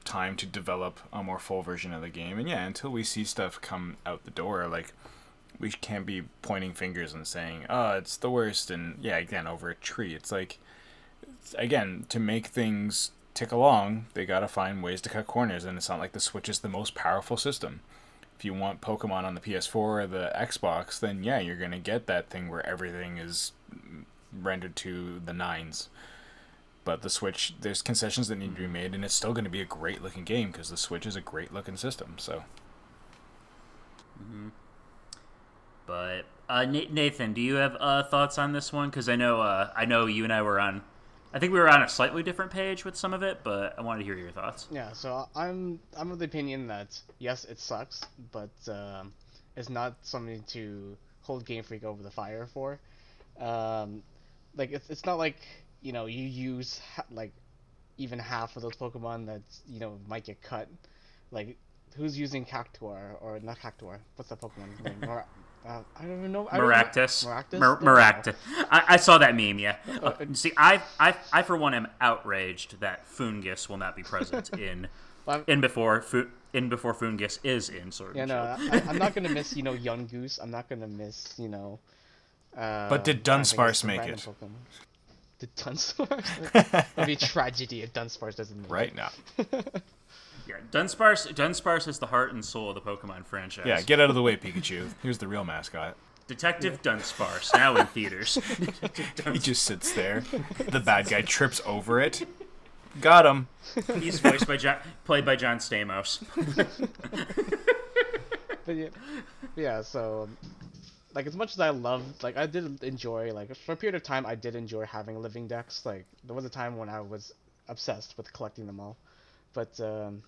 time to develop a more full version of the game. And yeah, until we see stuff come out the door, like we can't be pointing fingers and saying, "Oh, it's the worst." And yeah, again, over a tree, it's like again to make things tick along, they gotta find ways to cut corners, and it's not like the Switch is the most powerful system. If you want Pokemon on the PS4 or the Xbox, then yeah, you're gonna get that thing where everything is rendered to the nines. But the Switch, there's concessions that need to be made, and it's still going to be a great looking game because the Switch is a great looking system. So, But uh, Nathan, do you have uh, thoughts on this one? Because I know uh, I know you and I were on. I think we were on a slightly different page with some of it, but I wanted to hear your thoughts. Yeah, so I'm I'm of the opinion that yes, it sucks, but um, it's not something to hold Game Freak over the fire for. Um, like it's it's not like you know you use ha- like even half of those Pokemon that you know might get cut. Like who's using Cactuar or not Cactuar? What's that Pokemon name? Mor- uh, I don't even know. I don't know- Maractus. Maractus. Mar- There we go. Maractus. I-, I saw that meme. Yeah. Uh, see, I, I, I for one am outraged that Foongus will not be present in, I'm- in before Fu- in before Foongus is in Sword. Yeah, and no, I, I'm not gonna miss you know Yungoos. I'm not gonna miss you know. Uh, But did I Dunsparce make it? Pokemon. Did Dunsparce? That'd be a tragedy if Dunsparce doesn't make right it. now, Yeah, Dunsparce. Dunsparce is the heart and soul of the Pokemon franchise. yeah, get out of the way, Pikachu. Here's the real mascot. Detective Dunsparce now in theaters. He just sits there. The bad guy trips over it. Got him. He's voiced by John, played by John Stamos. But yeah, yeah. So, um, like, as much as I loved, like, I did enjoy, like, for a period of time, I did enjoy having living decks. Like, there was a time when I was obsessed with collecting them all. But um,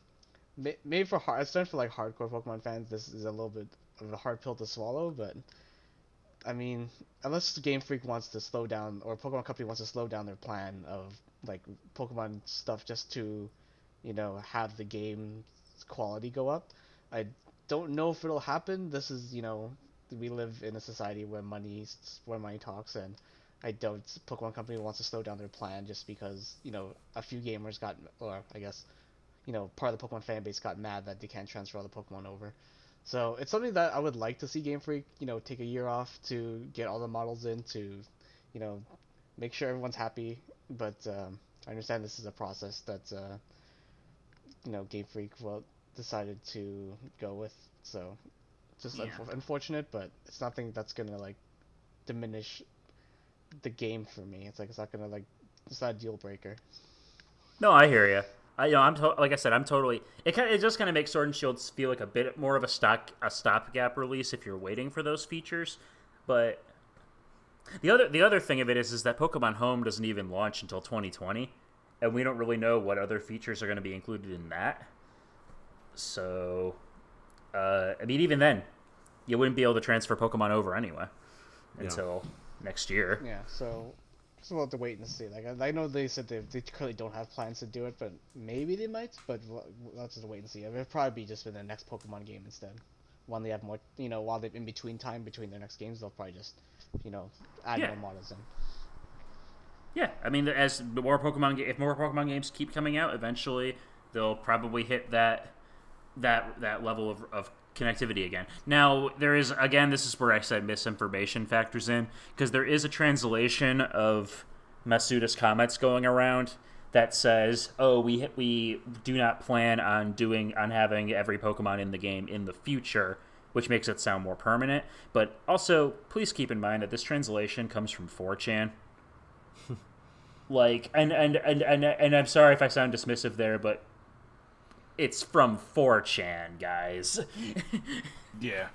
may- maybe for hard, it's for like hardcore Pokemon fans, this is a little bit of a hard pill to swallow. But I mean, unless Game Freak wants to slow down, or Pokemon Company wants to slow down their plan of like Pokemon stuff just to, you know, have the game's quality go up, I don't know if it'll happen. This is, you know, we live in a society where money, where money talks, and I don't. Pokemon Company wants to slow down their plan just because, you know, a few gamers got, or I guess, you know, part of the Pokemon fan base got mad that they can't transfer all the Pokemon over. So it's something that I would like to see Game Freak, you know, take a year off to get all the models in to, you know, make sure everyone's happy. But um, I understand this is a process that, uh, you know, Game Freak well decided to go with. So just Yeah. unfor- unfortunate, but it's nothing that's gonna like diminish the game for me. It's like it's not gonna like it's not a deal breaker. No, I hear you. I, you know, I'm to- like I said, I'm totally. It kind it just kind of makes Sword and Shield feel like a bit more of a stock a stopgap release if you're waiting for those features. But the other the other thing of it is is that Pokemon Home doesn't even launch until 2020, and we don't really know what other features are going to be included in that. So, uh, I mean, even then, you wouldn't be able to transfer Pokemon over anyway until next year. Yeah, so just we'll have to wait and see. Like I, I know they said they, they currently don't have plans to do it, but maybe they might. But we'll, we'll have to wait and see. It'll probably be just for the next Pokemon game instead. When they have more, you know, while they're in between time between their next games, they'll probably just, you know, add Yeah. more models in. Yeah, I mean, as more Pokemon, if more Pokemon games keep coming out, eventually they'll probably hit that that that level of, of connectivity again. Now, there is again, this is where I said misinformation factors in because there is a translation of Masuda's comments going around that says, "Oh, we we do not plan on doing on having every Pokemon in the game in the future." Which makes it sound more permanent, but also please keep in mind that this translation comes from 4chan like and and and and, and i'm sorry if i sound dismissive there but it's from 4chan guys Yeah.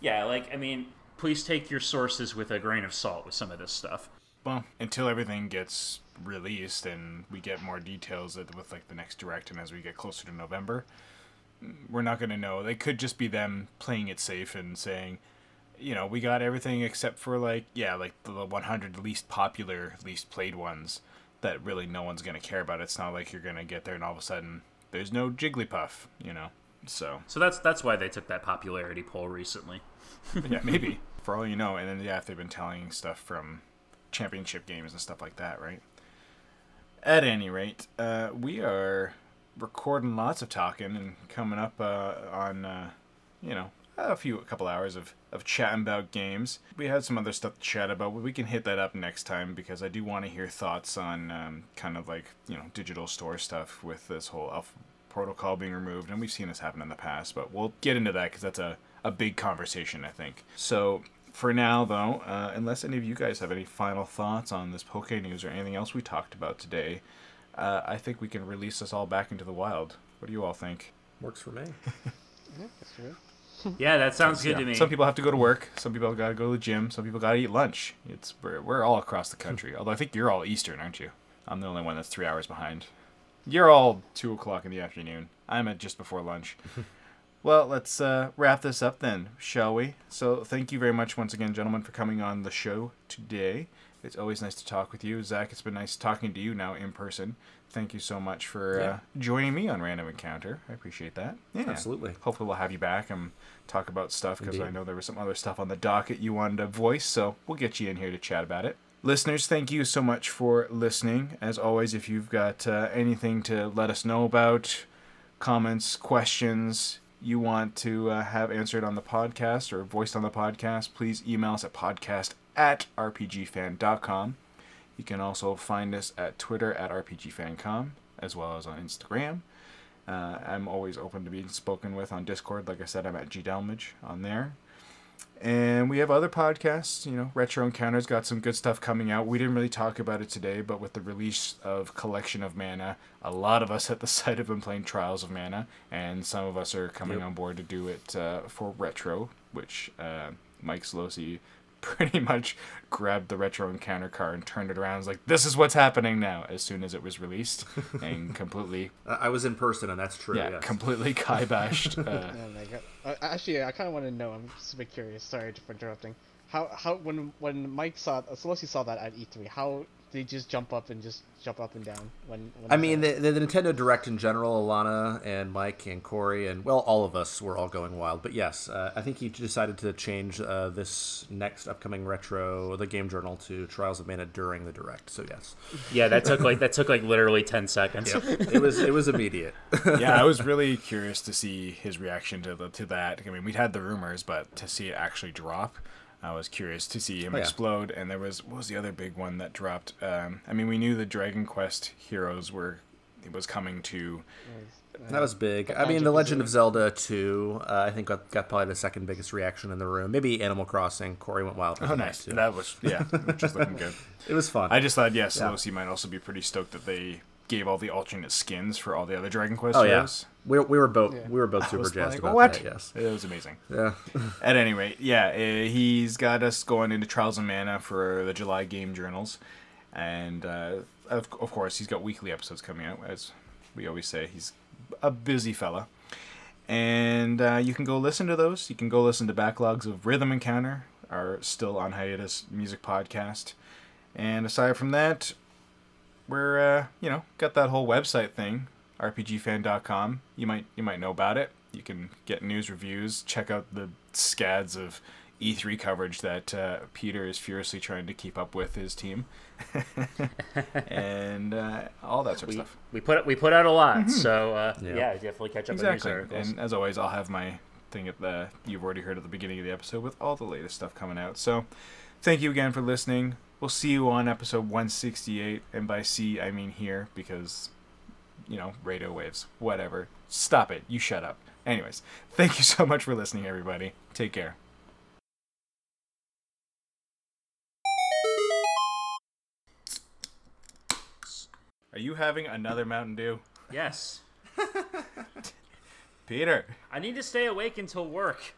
yeah like i mean please take your sources with a grain of salt with some of this stuff Well, until everything gets released and we get more details with like the next direct and as we get closer to November, we're not going to know. They could just be them playing it safe and saying, you know, we got everything except for like yeah, like the 100 least popular, least played ones that really no one's going to care about. It's not like you're going to get there and all of a sudden there's no Jigglypuff, you know. So, so that's that's why they took that popularity poll recently yeah, maybe for all you know. And then yeah, if they've been telling stuff from championship games and stuff like that, right? At any rate, uh, we are recording lots of talking and coming up uh, on, uh, you know, a few a couple hours of, of chatting about games. We had some other stuff to chat about, but we can hit that up next time because I do want to hear thoughts on um, kind of like you know digital store stuff with this whole Alpha protocol being removed, and we've seen this happen in the past. But we'll get into that because that's a a big conversation, I think. So for now, though, uh, unless any of you guys have any final thoughts on this Poke News or anything else we talked about today, uh, I think we can release us all back into the wild. What do you all think? Works for me. Yeah, that's true. Yeah, that sounds good Yeah, to me. Some people have to go to work. Some people got to go to the gym. Some people got to eat lunch. It's we're, we're all across the country. Although I think you're all Eastern, aren't you? I'm the only one that's three hours behind. You're all two o'clock in the afternoon. I'm at just before lunch. well, let's uh, wrap this up then, shall we? So thank you very much once again, gentlemen, for coming on the show today. It's always nice to talk with you, Zach. It's been nice talking to you now in person. Thank you so much for uh, joining me on Random Encounter. I appreciate that. Yeah, Absolutely. Hopefully, we'll have you back and talk about stuff because I know there was some other stuff on the docket you wanted to voice. So we'll get you in here to chat about it. Listeners, thank you so much for listening. As always, if you've got uh, anything to let us know about, comments, questions you want to uh, have answered on the podcast or voiced on the podcast, please email us at podcast at rpgfan.com. You can also find us at Twitter at rpgfancom, as well as on Instagram. Uh, I'm always open to being spoken with on Discord. Like I said, I'm at gdelmage on there. And we have other podcasts. You know, Retro Encounters got some good stuff coming out. We didn't really talk about it today, but with the release of Collection of Mana, a lot of us at the site have been playing Trials of Mana, and some of us are coming Yep. on board to do it uh, for Retro, which uh, Mike Sollosi pretty much grabbed the Retro Encounter car and turned it around. and was like, "This is what's happening now." As soon as it was released, and completely, I I was in person, and that's true. yeah, yes. completely kiboshed. Uh, Oh my god. Uh, actually, I kind of want to know. I'm just a bit curious. Sorry for interrupting. How how when when Mike saw uh, Sollosi saw that at E3, how did he just jump up and just jump up and down when? when I mean, the, the, the Nintendo Direct in general, Alana and Mike and Corey and well, all of us were all going wild. But yes, uh, I think he decided to change uh, this next upcoming retro, the Game Journal, to Trials of Mana during the Direct. So yes, yeah, that took like that took like literally ten seconds. it was it was immediate. yeah, I was really curious to see his reaction to the, to that. I mean, we'd had the rumors, but to see it actually drop, I was curious to see him Oh, yeah. explode. And there was what was the other big one that dropped? Um, I mean, we knew the Dragon Quest heroes were it was coming to. That was big. I mean, The Legend of Zelda 2, uh, I think got, got probably the second biggest reaction in the room. Maybe Animal Crossing. Corey went wild. Oh, nice! too. That was yeah, which is looking good. It was fun. I just thought, yes, yeah, Sollosi might also be pretty stoked that they gave all the alternate skins for all the other Dragon Quest oh yeah, heroes. We, we were both Yeah. we were both super jazzed like, about what? that. Yes. It was amazing. Yeah. At any rate, yeah, uh, he's got us going into Trials of Mana for the July game journals, and uh, of, of course he's got weekly episodes coming out. As we always say, he's a busy fella, and uh, you can go listen to those. You can go listen to backlogs of Rhythm Encounter, our still on hiatus music podcast, and aside from that, we're uh, you know got that whole website thing rpgfan.com you might you might know about it. You can get news reviews. Check out the scads of e3 coverage that uh, peter is furiously trying to keep up with his team. And uh, all that sort of We, stuff. we put we put out a lot, so uh, Yeah. yeah. definitely catch up exactly. news and as always i'll have my thing at the you've already heard at the beginning of the episode with all the latest stuff coming out. So thank you again for listening. We'll see you on episode 168 and by see i mean here because you know radio waves whatever. Stop it. You shut up. Anyways thank you so much for listening everybody. Take care. Are you having another mountain dew? Yes, peter. I need to stay awake until work.